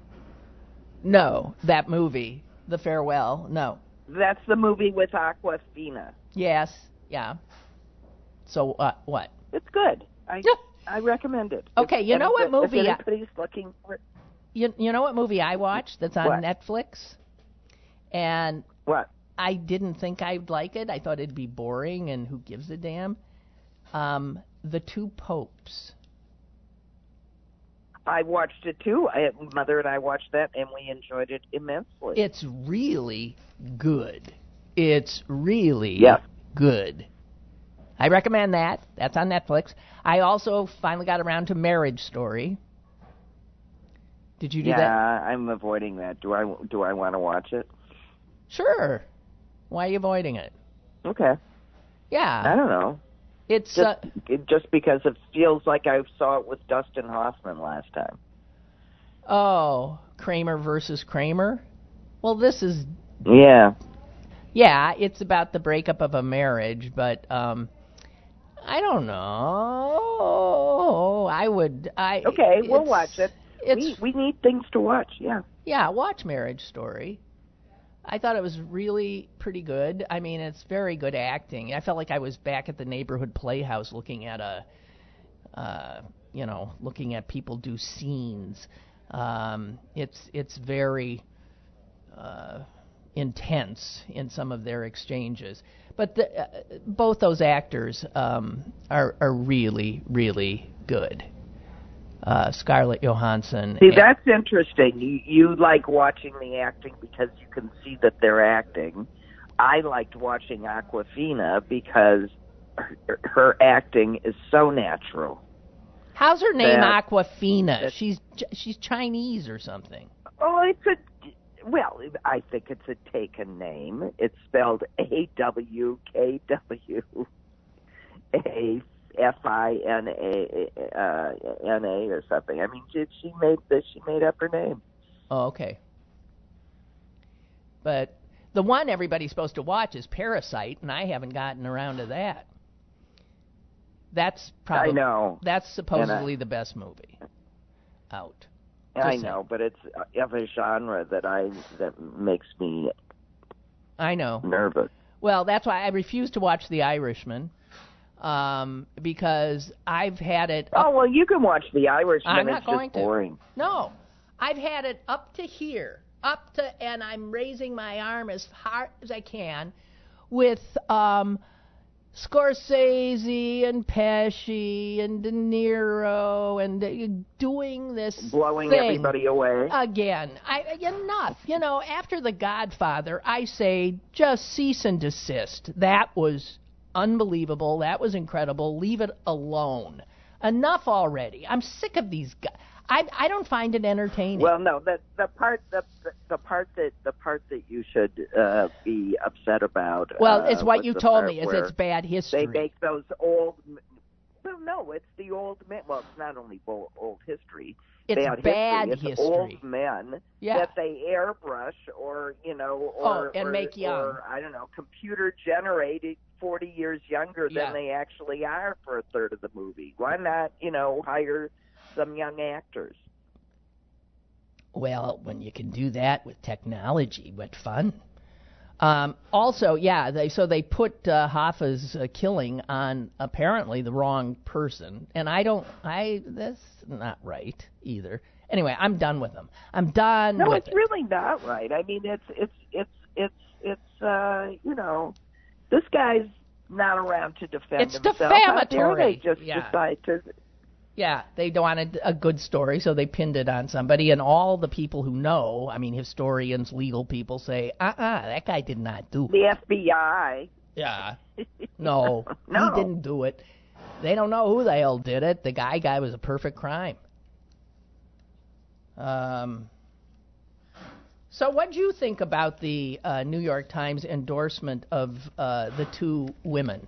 [SPEAKER 2] no, that movie, The Farewell. No.
[SPEAKER 3] That's the movie with Awkwafina.
[SPEAKER 2] Yes. Yeah. So uh, what?
[SPEAKER 3] It's good. I. I recommend it.
[SPEAKER 2] Okay,
[SPEAKER 3] If-
[SPEAKER 2] you know what movie I-
[SPEAKER 3] If anybody's looking for
[SPEAKER 2] You you know what movie I watched that's on
[SPEAKER 3] What?
[SPEAKER 2] Netflix, and
[SPEAKER 3] what?
[SPEAKER 2] I didn't think I'd like it. I thought it'd be boring, and who gives a damn? Um, the Two Popes.
[SPEAKER 3] I watched it too. I, Mother and I watched that, and we enjoyed it immensely.
[SPEAKER 2] It's really good. It's really
[SPEAKER 3] Yeah.
[SPEAKER 2] good. I recommend that. That's on Netflix. I also finally got around to Marriage Story. Did you do
[SPEAKER 3] yeah,
[SPEAKER 2] that?
[SPEAKER 3] I'm avoiding that. Do I do I want to watch it?
[SPEAKER 2] Sure. Why are you avoiding it?
[SPEAKER 3] Okay.
[SPEAKER 2] Yeah.
[SPEAKER 3] I don't know.
[SPEAKER 2] it's
[SPEAKER 3] Just
[SPEAKER 2] uh,
[SPEAKER 3] it, just because it feels like I saw it with Dustin Hoffman last time.
[SPEAKER 2] oh Kramer versus Kramer. Well, this is
[SPEAKER 3] Yeah.
[SPEAKER 2] yeah, it's about the breakup of a marriage, but um, I don't know. I would. I
[SPEAKER 3] Okay, we'll watch it. We we need things to watch. Yeah.
[SPEAKER 2] yeah, watch Marriage Story. I thought it was really pretty good. I mean, it's very good acting. I felt like I was back at the neighborhood playhouse looking at a, uh, you know, looking at people do scenes. Um, it's it's very uh, intense in some of their exchanges, but the, uh, both those actors um, are are really really good. Uh, Scarlett Johansson.
[SPEAKER 3] See,
[SPEAKER 2] and-
[SPEAKER 3] that's interesting. You you like watching the acting because you can see that they're acting. I liked watching Awkwafina because her, her acting is so natural.
[SPEAKER 2] How's her name?
[SPEAKER 3] that- Awkwafina.
[SPEAKER 2] She's she's Chinese or something.
[SPEAKER 3] Oh, it's a well. I think it's a taken name. It's spelled A W K W A F I N A uh, N A or something. I mean, she, she made this. She made up her name.
[SPEAKER 2] Oh, okay. But the one everybody's supposed to watch is Parasite, and I haven't gotten around to that. That's probably
[SPEAKER 3] I know.
[SPEAKER 2] that's supposedly the best movie out.
[SPEAKER 3] I know, but it's of a genre that I that makes me
[SPEAKER 2] I know.
[SPEAKER 3] nervous.
[SPEAKER 2] Well, that's why I refuse to watch The Irishman, um, because I've had it. Up,
[SPEAKER 3] Oh well, you can watch The Irishman.
[SPEAKER 2] I'm not
[SPEAKER 3] it's
[SPEAKER 2] going
[SPEAKER 3] just
[SPEAKER 2] to.
[SPEAKER 3] boring.
[SPEAKER 2] No, I've had it up to here, up to, and I'm raising my arm as hard as I can, with um, Scorsese and Pesci and De Niro and uh, doing this
[SPEAKER 3] Blowing everybody away.
[SPEAKER 2] again. I enough. You know, after The Godfather, I say just cease and desist. That was unbelievable. That was incredible. Leave it alone. Enough already. I'm sick of these guys. I I don't find it entertaining.
[SPEAKER 3] Well, no, the the part the the part that the part that you should uh, be upset about.
[SPEAKER 2] well,
[SPEAKER 3] uh,
[SPEAKER 2] it's what you told me is it's bad history.
[SPEAKER 3] They make those old. Well, no, it's the old men. Well, it's not only old, old history.
[SPEAKER 2] it's
[SPEAKER 3] bad,
[SPEAKER 2] bad
[SPEAKER 3] history. It's old men
[SPEAKER 2] Yeah.
[SPEAKER 3] that they airbrush or you know
[SPEAKER 2] Oh,
[SPEAKER 3] or
[SPEAKER 2] and
[SPEAKER 3] or,
[SPEAKER 2] make young.
[SPEAKER 3] or I don't know computer generated forty years younger
[SPEAKER 2] Yeah.
[SPEAKER 3] than they actually are for a third of the movie. Why not you know hire some young actors?
[SPEAKER 2] Well, when you can do that with technology, what fun! Um, also, yeah, they so they put uh, Hoffa's uh, killing on apparently the wrong person, and I don't, I that's not right either. Anyway, I'm done with them. I'm done
[SPEAKER 3] No, it's
[SPEAKER 2] it.
[SPEAKER 3] really not right. I mean, it's it's it's it's it's uh you know this guy's not around to defend
[SPEAKER 2] It's
[SPEAKER 3] himself. How dare
[SPEAKER 2] defamatory.
[SPEAKER 3] they just
[SPEAKER 2] Yeah.
[SPEAKER 3] decide to
[SPEAKER 2] Yeah, they wanted a good story, so they pinned it on somebody, and all the people who know, I mean, historians, legal people say, uh-uh, that guy did not do it.
[SPEAKER 3] the FBI.
[SPEAKER 2] Yeah. No,
[SPEAKER 3] No.
[SPEAKER 2] he didn't do it. They don't know who the hell did it. The guy guy was a perfect crime. Um. So, what do you think about the uh, New York Times endorsement of uh, the two women?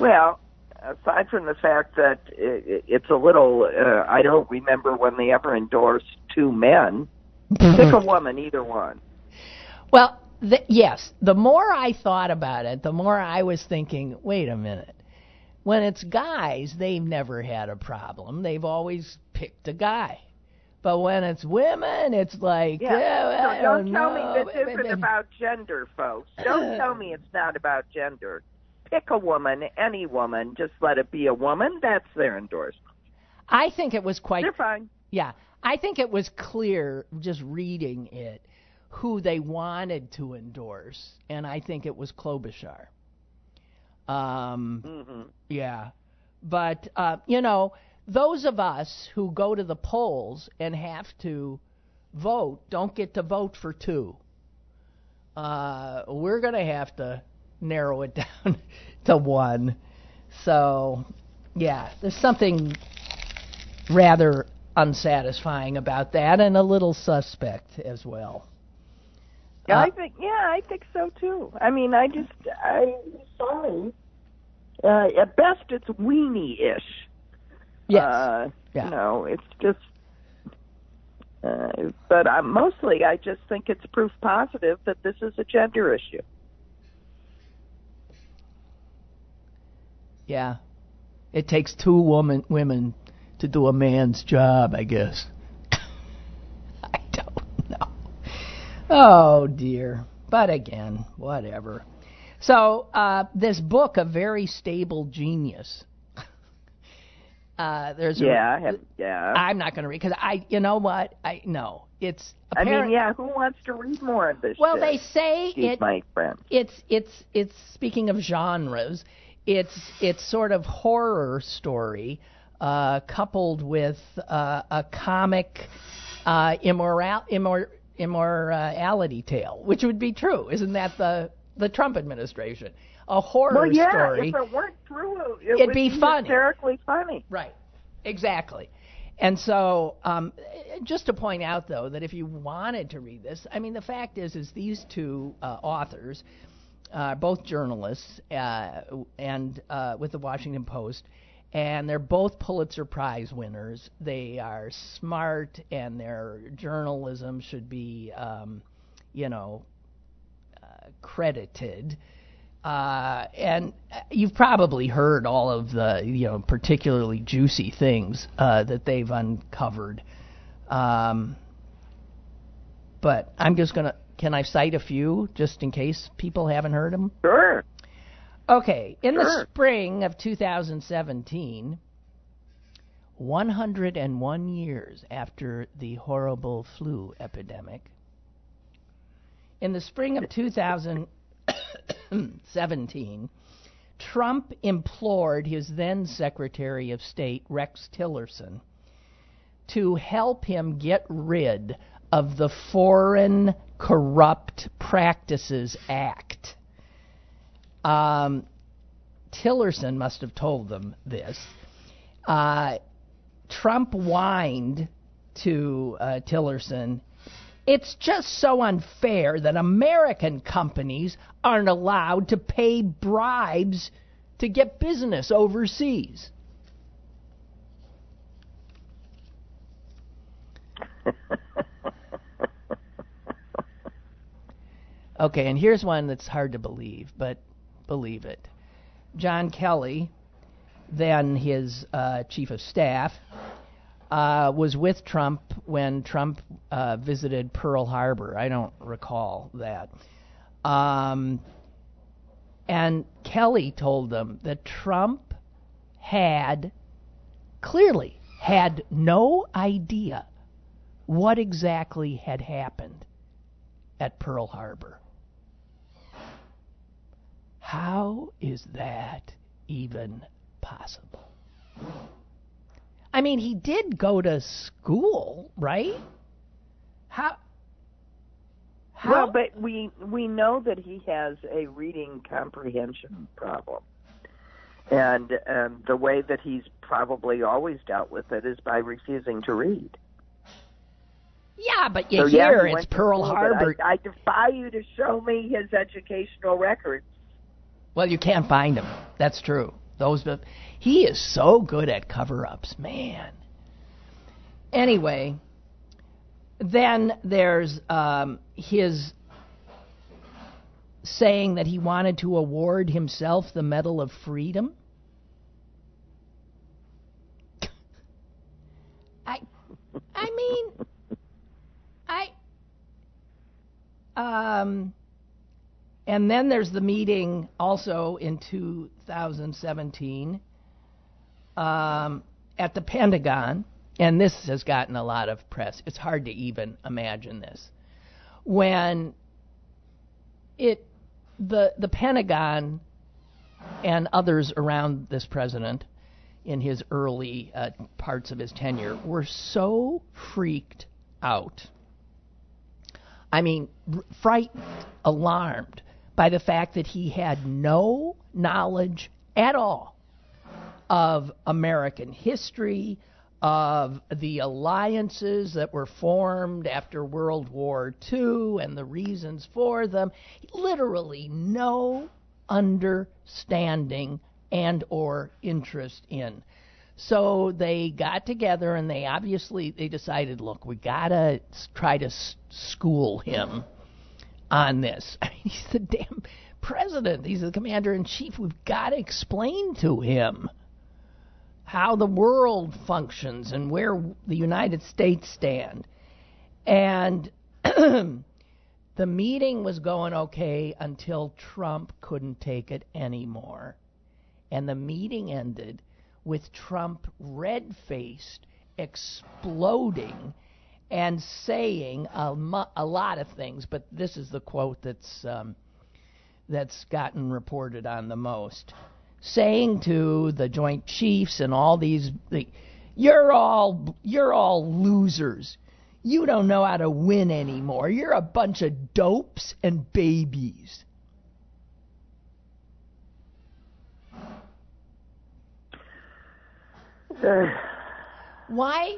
[SPEAKER 3] Well, aside from the fact that i it's a little, uh, I don't remember when they ever endorsed two men. Pick a woman, either one.
[SPEAKER 2] Well, th- yes. The more I thought about it, the more I was thinking, wait a minute. When it's guys, they've never had a problem. They've always picked a guy. But when it's women, it's like,
[SPEAKER 3] Yeah.
[SPEAKER 2] I
[SPEAKER 3] so don't tell
[SPEAKER 2] know.
[SPEAKER 3] me this isn't about gender, folks. Don't tell me it's not about gender. Pick a woman, any woman. Just let it be a woman. That's their endorsement.
[SPEAKER 2] I think it was quite
[SPEAKER 3] They're fine.
[SPEAKER 2] Yeah, I think it was clear just reading it who they wanted to endorse, and I think it was Klobuchar. Um,
[SPEAKER 3] hmm
[SPEAKER 2] yeah, but uh, you know, those of us who go to the polls and have to vote don't get to vote for two. Uh, we're going to have to narrow it down to one. So, yeah, there's something rather unsatisfying about that and a little suspect as well.
[SPEAKER 3] Yeah,
[SPEAKER 2] Uh,
[SPEAKER 3] I think. Yeah, I think so too. I mean, I just, I sorry. Uh, at best, it's weenie-ish.
[SPEAKER 2] Yes.
[SPEAKER 3] Uh,
[SPEAKER 2] Yeah.
[SPEAKER 3] You know, it's just. Uh, but I, mostly, I just think it's proof positive that this is a gender issue.
[SPEAKER 2] Yeah. It takes two woman women to do a man's job, I guess. I don't know. Oh dear. But again, whatever. So, uh, this book, A Very Stable Genius. uh, there's
[SPEAKER 3] Yeah, I have, yeah.
[SPEAKER 2] I'm not going to read because I, you know what? I no. It's
[SPEAKER 3] I mean, yeah. Who wants to read more of this?
[SPEAKER 2] Well,
[SPEAKER 3] shit?
[SPEAKER 2] they say
[SPEAKER 3] Excuse
[SPEAKER 2] it
[SPEAKER 3] my friend.
[SPEAKER 2] it's it's it's speaking of genres it's it's sort of horror story uh, coupled with uh, a comic uh, immoral immor, immorality tale which would be true isn't that the the Trump administration a horror
[SPEAKER 3] Well, yeah.
[SPEAKER 2] story
[SPEAKER 3] If it weren't true, it
[SPEAKER 2] It'd
[SPEAKER 3] would
[SPEAKER 2] be funny.
[SPEAKER 3] hysterically funny.
[SPEAKER 2] Right. Exactly. And so, um, just to point out, though, that if you wanted to read this, I mean, the fact is, is these two uh, authors, uh, both journalists, uh, and uh, with the Washington Post, and they're both Pulitzer Prize winners. They are smart, and their journalism should be, um, you know, uh, credited. Uh, and you've probably heard all of the, you know, particularly juicy things uh, that they've uncovered. Um, but I'm just gonna. Can I cite a few just in case people haven't heard them?
[SPEAKER 3] Sure.
[SPEAKER 2] Okay, in the spring of 2017, 101 years after the horrible flu epidemic, in the spring of 2017, Trump implored his then Secretary of State, Rex Tillerson, to help him get rid of the Foreign Corrupt Practices Act. Um, Tillerson must have told them this. Uh, Trump whined to uh, Tillerson, it's just so unfair that American companies aren't allowed to pay bribes to get business overseas. Okay, and here's one that's hard to believe, but believe it. John Kelly, then his uh, chief of staff, uh, was with Trump when Trump uh, visited Pearl Harbor. I don't recall that. Um, and Kelly told them that Trump had clearly had no idea what exactly had happened at Pearl Harbor. How is that even possible? I mean, he did go to school, right? How? How?
[SPEAKER 3] Well, but we we know that he has a reading comprehension problem, and um, the way that he's probably always dealt with it is by refusing to read.
[SPEAKER 2] Yeah, but you
[SPEAKER 3] so,
[SPEAKER 2] hear
[SPEAKER 3] yeah,
[SPEAKER 2] it's Pearl Harbor.
[SPEAKER 3] I, I defy you to show me his educational records.
[SPEAKER 2] Well, you can't find him. That's true. Those, he is so good at cover-ups, man. Anyway, then there's um, his saying that he wanted to award himself the Medal of Freedom. I, I mean, I, um, and then there's the meeting also in 2017 um, at the Pentagon, and this has gotten a lot of press. It's hard to even imagine this. When it the the Pentagon and others around this president in his early uh, parts of his tenure were so freaked out. I mean, frightened, alarmed by the fact that he had no knowledge at all of American history, of the alliances that were formed after World War II and the reasons for them. Literally no understanding and or interest in. So they got together and they obviously they decided, look, we gotta try to school him on this. I mean, he's the damn president. He's the commander in chief. We've got to explain to him how the world functions and where the United States stand. And the meeting was going okay until Trump couldn't take it anymore. And the meeting ended with Trump red faced, exploding, and saying a, mu- a, lot of things. But this is the quote that's, um, that's gotten reported on the most saying to the Joint Chiefs and all these, the, you're all you're all losers. You don't know how to win anymore. You're a bunch of dopes and babies. Why?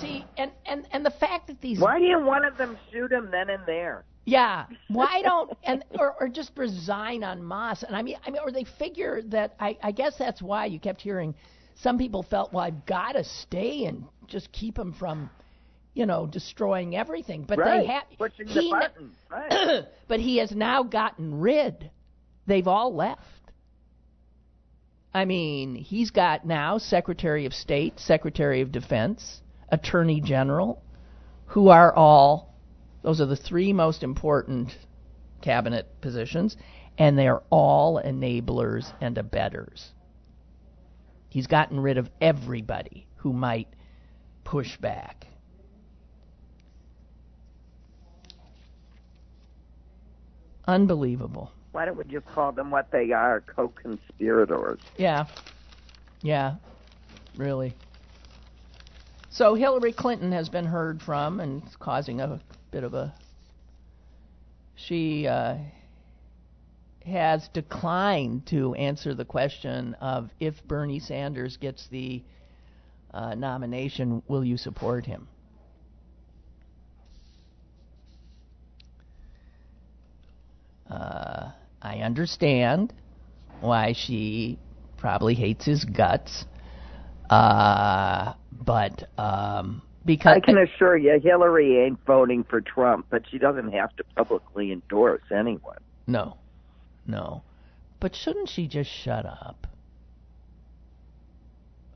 [SPEAKER 2] See, and, and, and the fact that these.
[SPEAKER 3] Why didn't one of them shoot him then and there?
[SPEAKER 2] Yeah. Why don't and or, or just resign on Moss? And I mean, I mean, or they figure that I, I guess that's why you kept hearing some people felt, well, I've got to stay and just keep him from, you know, destroying everything. But
[SPEAKER 3] right.
[SPEAKER 2] they have
[SPEAKER 3] pushing
[SPEAKER 2] he,
[SPEAKER 3] the button. Right.
[SPEAKER 2] but he has now gotten rid. They've all left. I mean, he's got now Secretary of State, Secretary of Defense, Attorney General, who are all those are the three most important cabinet positions, and they are all enablers and abettors. He's gotten rid of everybody who might push back. Unbelievable.
[SPEAKER 3] Why don't we just call them what they are, co-conspirators?
[SPEAKER 2] Yeah. Yeah. Really. So Hillary Clinton has been heard from and it's causing a bit of a. She uh, has declined to answer the question of if Bernie Sanders gets the uh, nomination, will you support him? Uh, I understand why she probably hates his guts. Uh, but um, because
[SPEAKER 3] I can assure you, Hillary ain't voting for Trump, but she doesn't have to publicly endorse anyone.
[SPEAKER 2] No, no. But shouldn't she just shut up?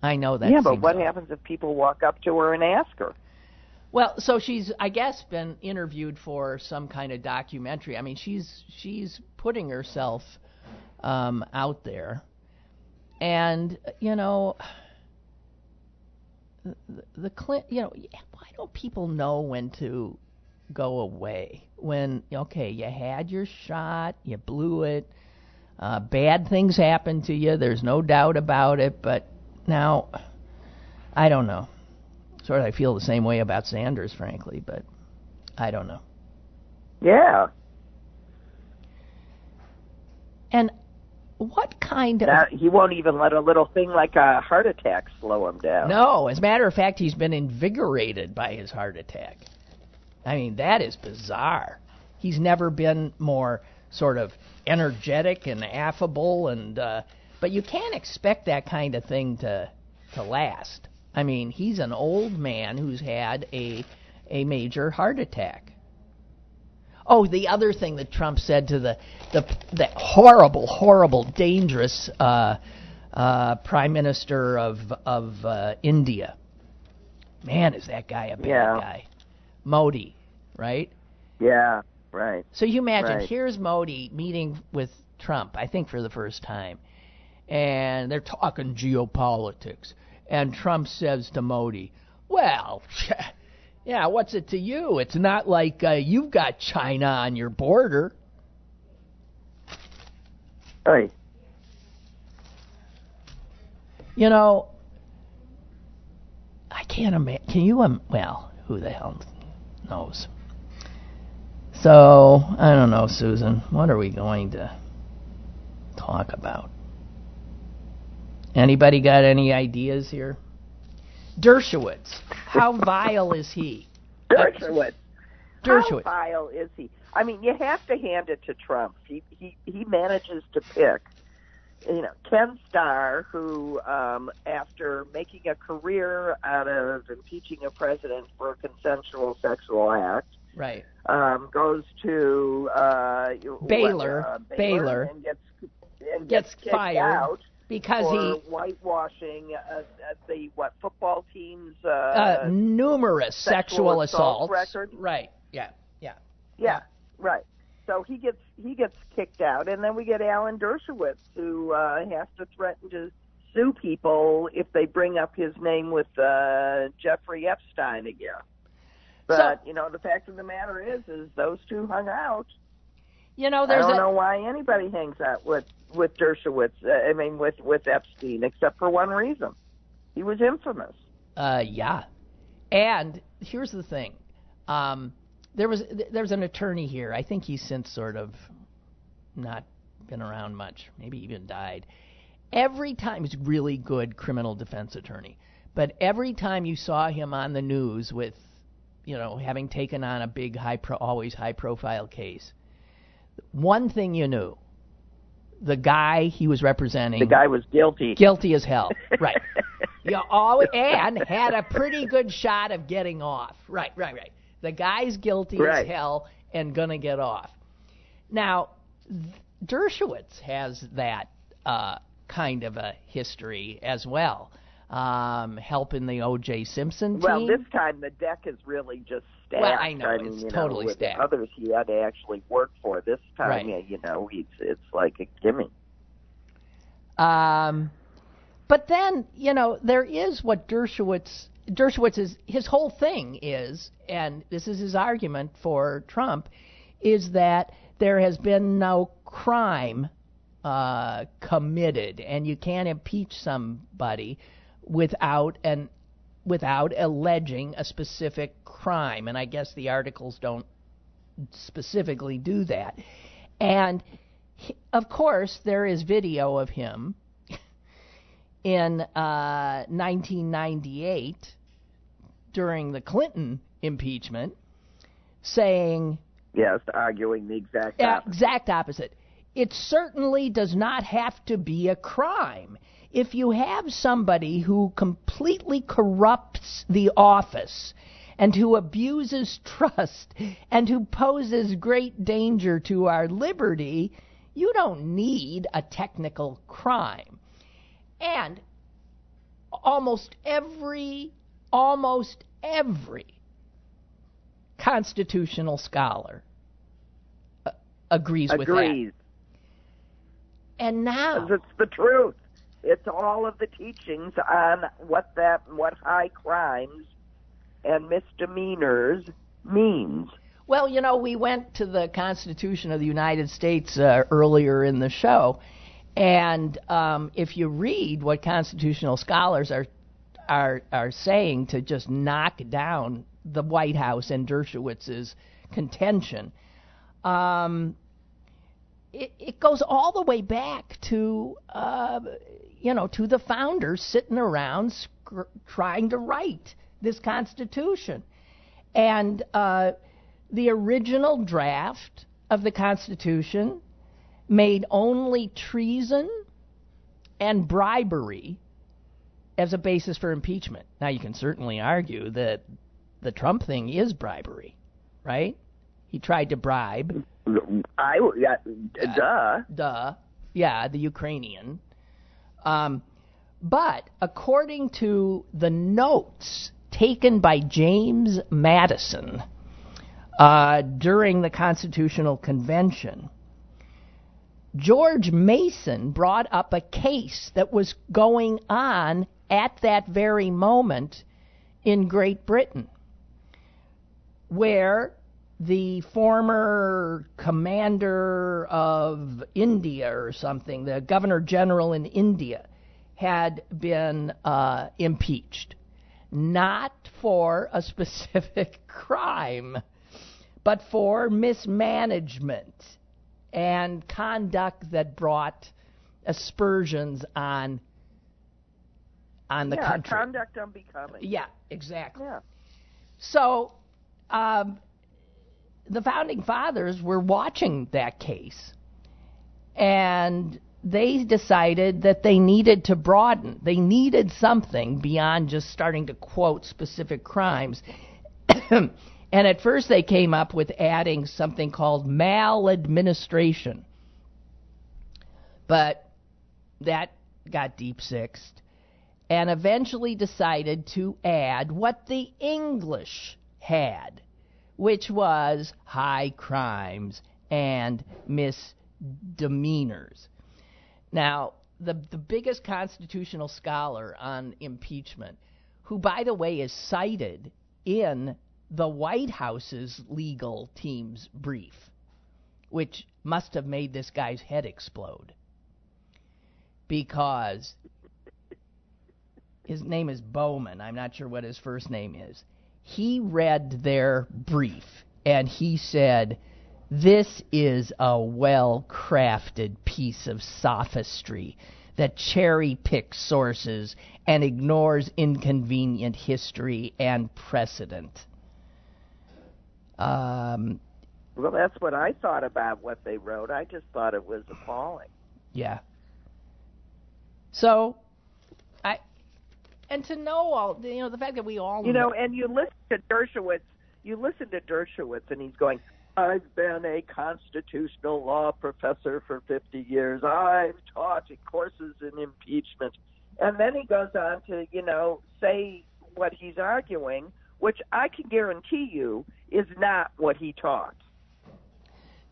[SPEAKER 2] I know that.
[SPEAKER 3] Yeah, but what
[SPEAKER 2] odd.
[SPEAKER 3] happens if people walk up to her and ask her?
[SPEAKER 2] Well, so she's, I guess, been interviewed for some kind of documentary. I mean, she's she's putting herself um, out there, and you know, the, the Clint, you know, why don't people know when to go away? When okay, you had your shot, you blew it, uh, bad things happened to you. There's no doubt about it, but now, I don't know sort of I feel the same way about Sanders, frankly, but I don't know.
[SPEAKER 3] Yeah.
[SPEAKER 2] And what kind of
[SPEAKER 3] Now, he won't even let a little thing like a heart attack slow him down.
[SPEAKER 2] No, as a matter of fact, he's been invigorated by his heart attack. I mean, that is bizarre. He's never been more sort of energetic and affable and uh but you can't expect that kind of thing to to last. I mean, he's an old man who's had a a major heart attack. Oh, the other thing that Trump said to the the, the horrible, horrible, dangerous uh, uh, Prime Minister of of uh, India. Man, is that guy a bad
[SPEAKER 3] Yeah.
[SPEAKER 2] guy? Modi, right?
[SPEAKER 3] Yeah, right.
[SPEAKER 2] So you imagine
[SPEAKER 3] Right.
[SPEAKER 2] here's Modi meeting with Trump, I think for the first time, and they're talking geopolitics, and Trump says to Modi, "Well, yeah, what's it to you? It's not like uh, you've got China on your border."
[SPEAKER 3] Right.
[SPEAKER 2] You know, I can't imagine. Can you? Um, well, who the hell knows? So I don't know, Susan. What are we going to talk about? Anybody got any ideas here? Dershowitz. How vile is he?
[SPEAKER 3] Dershowitz.
[SPEAKER 2] Dershowitz.
[SPEAKER 3] How vile is he? I mean, you have to hand it to Trump. He he he manages to pick, you know, Ken Starr, who, um, after making a career out of impeaching a president for a consensual sexual act,
[SPEAKER 2] Right.
[SPEAKER 3] um, goes to uh,
[SPEAKER 2] Baylor.
[SPEAKER 3] uh,
[SPEAKER 2] Baylor.
[SPEAKER 3] and gets and
[SPEAKER 2] Gets
[SPEAKER 3] kicked
[SPEAKER 2] fired
[SPEAKER 3] out
[SPEAKER 2] Because
[SPEAKER 3] for
[SPEAKER 2] he
[SPEAKER 3] whitewashing uh, uh, the what football teams. Uh,
[SPEAKER 2] uh, numerous
[SPEAKER 3] sexual
[SPEAKER 2] sexual,
[SPEAKER 3] assault
[SPEAKER 2] assaults.
[SPEAKER 3] record?
[SPEAKER 2] Right. Yeah. Yeah.
[SPEAKER 3] Yeah, right. So he gets he gets kicked out, and then we get Alan Dershowitz, who uh, has to threaten to sue people if they bring up his name with uh, Jeffrey Epstein again. But you know, the fact of the matter is, is those two hung out.
[SPEAKER 2] You know,
[SPEAKER 3] I don't
[SPEAKER 2] a,
[SPEAKER 3] know why anybody hangs out with with Dershowitz. Uh, I mean, with with Epstein, except for one reason: he was infamous.
[SPEAKER 2] Uh, yeah. And here's the thing. Um, there was there was an attorney here. I think he's since sort of not been around much. Maybe even died. Every time he's a really good criminal defense attorney, but every time you saw him on the news with, you know, having taken on a big high pro, always high profile case, one thing you knew: the guy he was representing
[SPEAKER 3] The guy was guilty.
[SPEAKER 2] guilty as hell. Right. You always and had a pretty good shot of getting off. Right, right, right. The guy's guilty
[SPEAKER 3] Right.
[SPEAKER 2] as hell and gonna get off. Now, Dershowitz has that uh, kind of a history as well, um, helping the O.J. Simpson team.
[SPEAKER 3] Well, this time the deck is really just
[SPEAKER 2] Well, I know,
[SPEAKER 3] I mean,
[SPEAKER 2] it's
[SPEAKER 3] you
[SPEAKER 2] totally
[SPEAKER 3] know, with
[SPEAKER 2] stacked.
[SPEAKER 3] The others he had to actually work for. This time,
[SPEAKER 2] Right.
[SPEAKER 3] yeah, you know, it's it's like a gimme.
[SPEAKER 2] Um, but then you know there is what Dershowitz Dershowitz is his whole thing is, and this is his argument for Trump, is that there has been no crime uh, committed, and you can't impeach somebody without an without alleging a specific crime. And I guess the articles don't specifically do that. And he, of course, there is video of him in uh, 1998 during the Clinton impeachment saying
[SPEAKER 3] Yes, arguing the exact opposite.
[SPEAKER 2] exact opposite. It certainly does not have to be a crime. If you have somebody who completely corrupts the office and who abuses trust and who poses great danger to our liberty, you don't need a technical crime. And almost every almost every constitutional scholar uh, agrees, with that. And now.
[SPEAKER 3] It's the truth. It's all of the teachings on what that what high crimes and misdemeanors means.
[SPEAKER 2] well, you know, we went to the Constitution of the United States uh, earlier in the show, and um, if you read what constitutional scholars are are are saying to just knock down the White House and Dershowitz's contention, um, it, it goes all the way back to uh, you know to the founders sitting around scr- trying to write this Constitution, and uh, the original draft of the Constitution made only treason and bribery as a basis for impeachment. Now, you can certainly argue that the Trump thing is bribery, right? He tried to bribe,
[SPEAKER 3] I yeah, duh.
[SPEAKER 2] duh, yeah, the Ukrainian. Um, but according to the notes taken by James Madison uh, during the Constitutional Convention, George Mason brought up a case that was going on at that very moment in Great Britain, where the former commander of India or something, the governor general in India, had been uh, impeached. Not for a specific crime, but for mismanagement and conduct that brought aspersions on on the
[SPEAKER 3] yeah,
[SPEAKER 2] country.
[SPEAKER 3] conduct unbecoming.
[SPEAKER 2] yeah, exactly.
[SPEAKER 3] Yeah.
[SPEAKER 2] So, um, the founding fathers were watching that case, and they decided that they needed to broaden. They needed something beyond just starting to quote specific crimes. and at first, they came up with adding something called maladministration, but that got deep sixed and eventually decided to add what the English had, which was high crimes and misdemeanors. Now, the the biggest constitutional scholar on impeachment, who by the way is cited in the White House's legal team's brief, which must have made this guy's head explode. Because his name is Bowman. I'm not sure what his first name is. He read their brief and he said, This is a well crafted piece of sophistry that cherry picks sources and ignores inconvenient history and precedent. Um,
[SPEAKER 3] Well, that's what I thought about what they wrote. I just thought it was appalling.
[SPEAKER 2] yeah. So, and to know all you know the fact that we all
[SPEAKER 3] You know, and you listen to Dershowitz. You listen to Dershowitz, and he's going, "I've been a constitutional law professor for 50 years. I've taught courses in impeachment." And then he goes on to, you know, say what he's arguing, which I can guarantee you is not what he taught.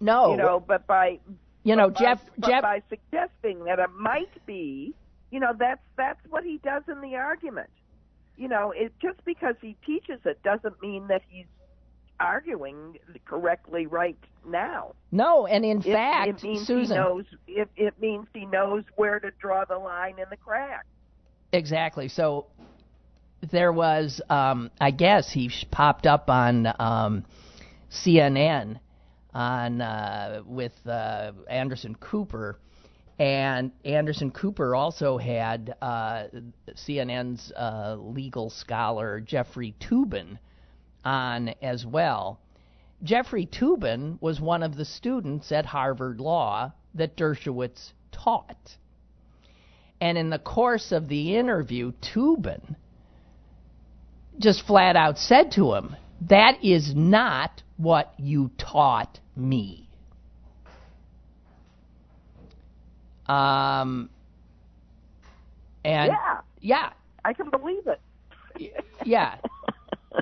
[SPEAKER 2] no,
[SPEAKER 3] You know, but by
[SPEAKER 2] you know
[SPEAKER 3] by-
[SPEAKER 2] Jeff
[SPEAKER 3] but
[SPEAKER 2] Jeff
[SPEAKER 3] by suggesting that it might be, you know, that's that's what he does in the argument. You know, it just because he teaches it doesn't mean that he's arguing correctly right now.
[SPEAKER 2] no, and in
[SPEAKER 3] It,
[SPEAKER 2] fact,
[SPEAKER 3] it means
[SPEAKER 2] Susan,
[SPEAKER 3] he knows. It, it means he knows where to draw the line in the crack.
[SPEAKER 2] Exactly. So there was, um, I guess he popped up on um, CNN on uh, with uh, Anderson Cooper, and Anderson Cooper also had uh, CNN's uh, legal scholar Jeffrey Toobin on as well. Jeffrey Toobin was one of the students at Harvard Law that Dershowitz taught. And in the course of the interview, Toobin just flat out said to him, That is not what you taught me. Um, and
[SPEAKER 3] yeah,
[SPEAKER 2] yeah,
[SPEAKER 3] I can believe it.
[SPEAKER 2] yeah,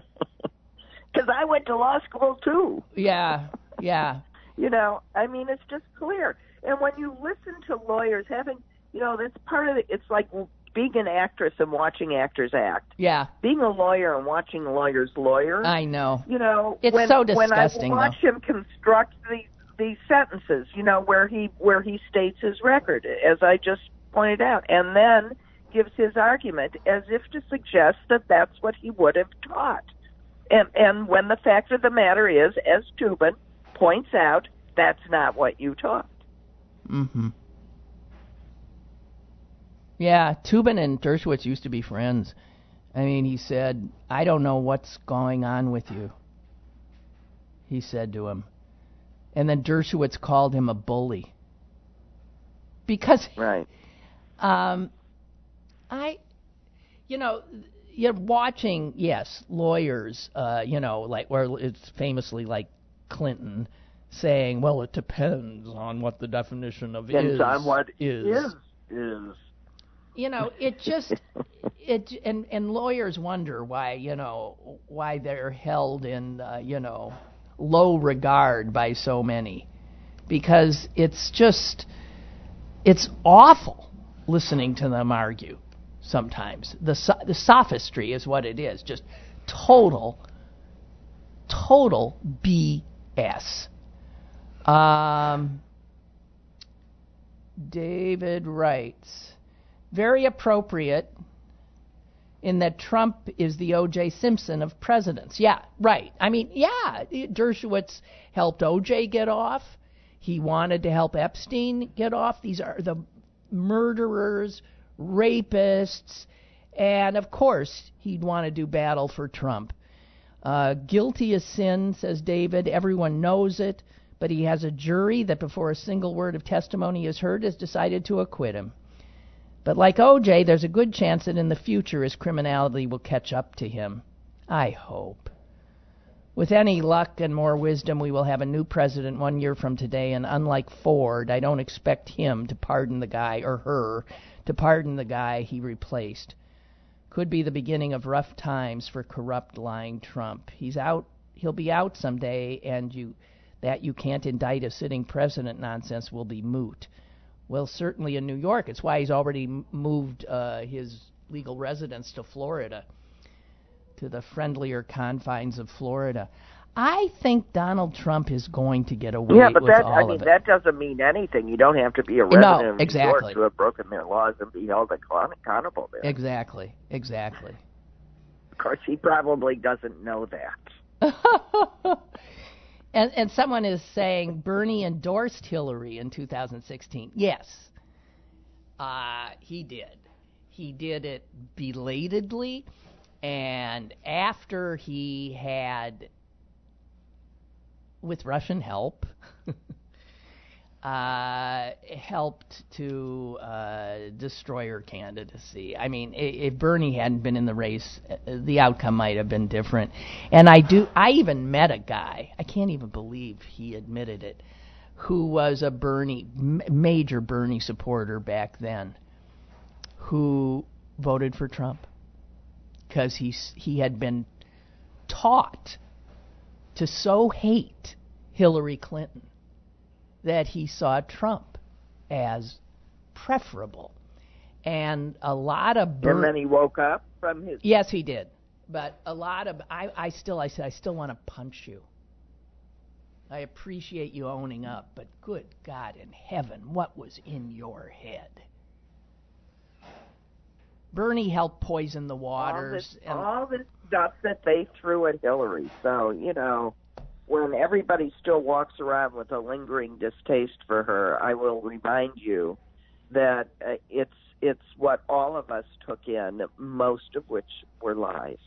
[SPEAKER 3] because I went to law school too.
[SPEAKER 2] yeah, yeah.
[SPEAKER 3] You know, I mean, it's just clear. And when you listen to lawyers having, you know, that's part of it. It's like being an actress and watching actors act.
[SPEAKER 2] Yeah.
[SPEAKER 3] Being a lawyer and watching lawyers lawyer.
[SPEAKER 2] I know.
[SPEAKER 3] You know,
[SPEAKER 2] it's
[SPEAKER 3] when,
[SPEAKER 2] so disgusting.
[SPEAKER 3] When I watch
[SPEAKER 2] though.
[SPEAKER 3] him construct these these sentences, you know, where he where he states his record, as I just pointed out, and then gives his argument as if to suggest that that's what he would have taught. And and when the fact of the matter is, as Toobin points out, that's not what you taught.
[SPEAKER 2] Mm-hmm. Yeah, Toobin and Dershowitz used to be friends. I mean, he said, "I don't know what's going on with you." He said to him, and then Dershowitz called him a bully because
[SPEAKER 3] right.
[SPEAKER 2] Um, I, you know, you're watching, yes, lawyers, uh, you know, like where it's famously like Clinton saying, "Well, it depends on what the definition of
[SPEAKER 3] depends
[SPEAKER 2] is
[SPEAKER 3] on what
[SPEAKER 2] is."
[SPEAKER 3] is is.
[SPEAKER 2] You know, it just it and and lawyers wonder why you know why they're held in uh, you know low regard by so many. Because it's just it's awful listening to them argue sometimes. The the sophistry is what it is. Just total total BS um David writes very appropriate in that Trump is the O.J. Simpson of presidents. Yeah, right. I mean, yeah, Dershowitz helped O.J. get off. He wanted to help Epstein get off. These are the murderers, rapists, and of course, he'd want to do battle for Trump. Uh, guilty as sin, says David. Everyone knows it, but he has a jury that before a single word of testimony is heard has decided to acquit him. But like OJ, there's a good chance that in the future his criminality will catch up to him. I hope. With any luck and more wisdom, we will have a new president one year from today, and unlike Ford, I don't expect him to pardon the guy, or her, to pardon the guy he replaced. Could be the beginning of rough times for corrupt, lying Trump. He's out. He'll be out someday, and you that you can't indict a sitting president nonsense will be moot. Well, certainly in New York. It's why he's already moved uh, his legal residence to Florida, to the friendlier confines of Florida. I think Donald Trump is going to get away
[SPEAKER 3] yeah, but
[SPEAKER 2] with
[SPEAKER 3] that
[SPEAKER 2] all
[SPEAKER 3] I
[SPEAKER 2] of
[SPEAKER 3] mean
[SPEAKER 2] it.
[SPEAKER 3] that doesn't mean anything. You don't have to be a resident
[SPEAKER 2] No,
[SPEAKER 3] of New
[SPEAKER 2] exactly.
[SPEAKER 3] York to have broken their laws and be held accountable there.
[SPEAKER 2] Exactly, exactly.
[SPEAKER 3] Of course, he probably doesn't know that.
[SPEAKER 2] and and someone is saying Bernie endorsed Hillary in 2016. Yes, uh, he did. He did it belatedly, and after he had, with Russian help, uh, helped to uh, destroy her candidacy. I mean, if Bernie hadn't been in the race, uh, the outcome might have been different. And I do. I even met a guy. I can't even believe he admitted it. Who was a Bernie major Bernie supporter back then? Who voted for Trump because he he had been taught to so hate Hillary Clinton that he saw Trump as preferable. And a lot of
[SPEAKER 3] and then he woke up from his.
[SPEAKER 2] yes, he did. But a lot of I, I still I said I still want to punch you. I appreciate you owning up, but good God in heaven, what was in your head? Bernie helped poison the
[SPEAKER 3] all
[SPEAKER 2] waters.
[SPEAKER 3] this,
[SPEAKER 2] and,
[SPEAKER 3] all this stuff that they threw at Hillary. So you know, when everybody still walks around with a lingering distaste for her, I will remind you that uh, it's it's what all of us took in, most of which were lies.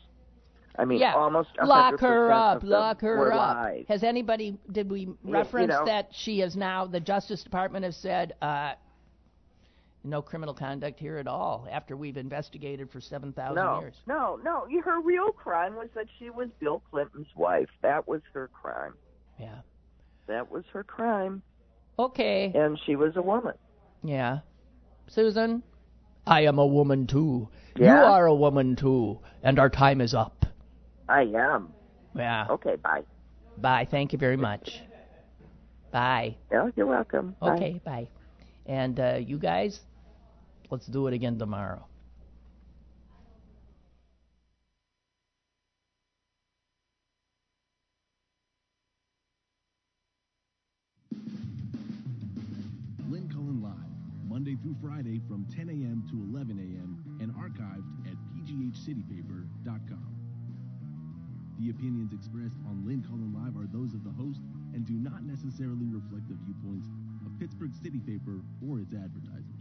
[SPEAKER 3] I mean,
[SPEAKER 2] yeah,
[SPEAKER 3] almost 100%
[SPEAKER 2] lock her up, lock her up.
[SPEAKER 3] lies.
[SPEAKER 2] Has anybody? Did we
[SPEAKER 3] you
[SPEAKER 2] reference
[SPEAKER 3] know.
[SPEAKER 2] that she is now? The Justice Department has said uh, no criminal conduct here at all after we've investigated for seven thousand
[SPEAKER 3] No,
[SPEAKER 2] years.
[SPEAKER 3] no, no. Her real crime was that she was Bill Clinton's wife. That was her crime.
[SPEAKER 2] Yeah.
[SPEAKER 3] That was her crime,
[SPEAKER 2] Okay.
[SPEAKER 3] and she was a woman.
[SPEAKER 2] Yeah. Susan, I am a woman too.
[SPEAKER 3] Yeah.
[SPEAKER 2] You are a woman too, and our time is up.
[SPEAKER 3] I am.
[SPEAKER 2] Yeah.
[SPEAKER 3] Okay, bye.
[SPEAKER 2] Bye. Thank you very much. Bye.
[SPEAKER 3] Yeah, you're welcome. Bye.
[SPEAKER 2] Okay. Bye. And uh, you guys, let's do it again tomorrow.
[SPEAKER 1] Lynn Cullen Live, Monday through Friday from 10 a.m. to 11 a.m. and archived at pghcitypaper.com. The opinions expressed on Lynn Cullen Live are those of the host and do not necessarily reflect the viewpoints of Pittsburgh City Paper or its advertisers.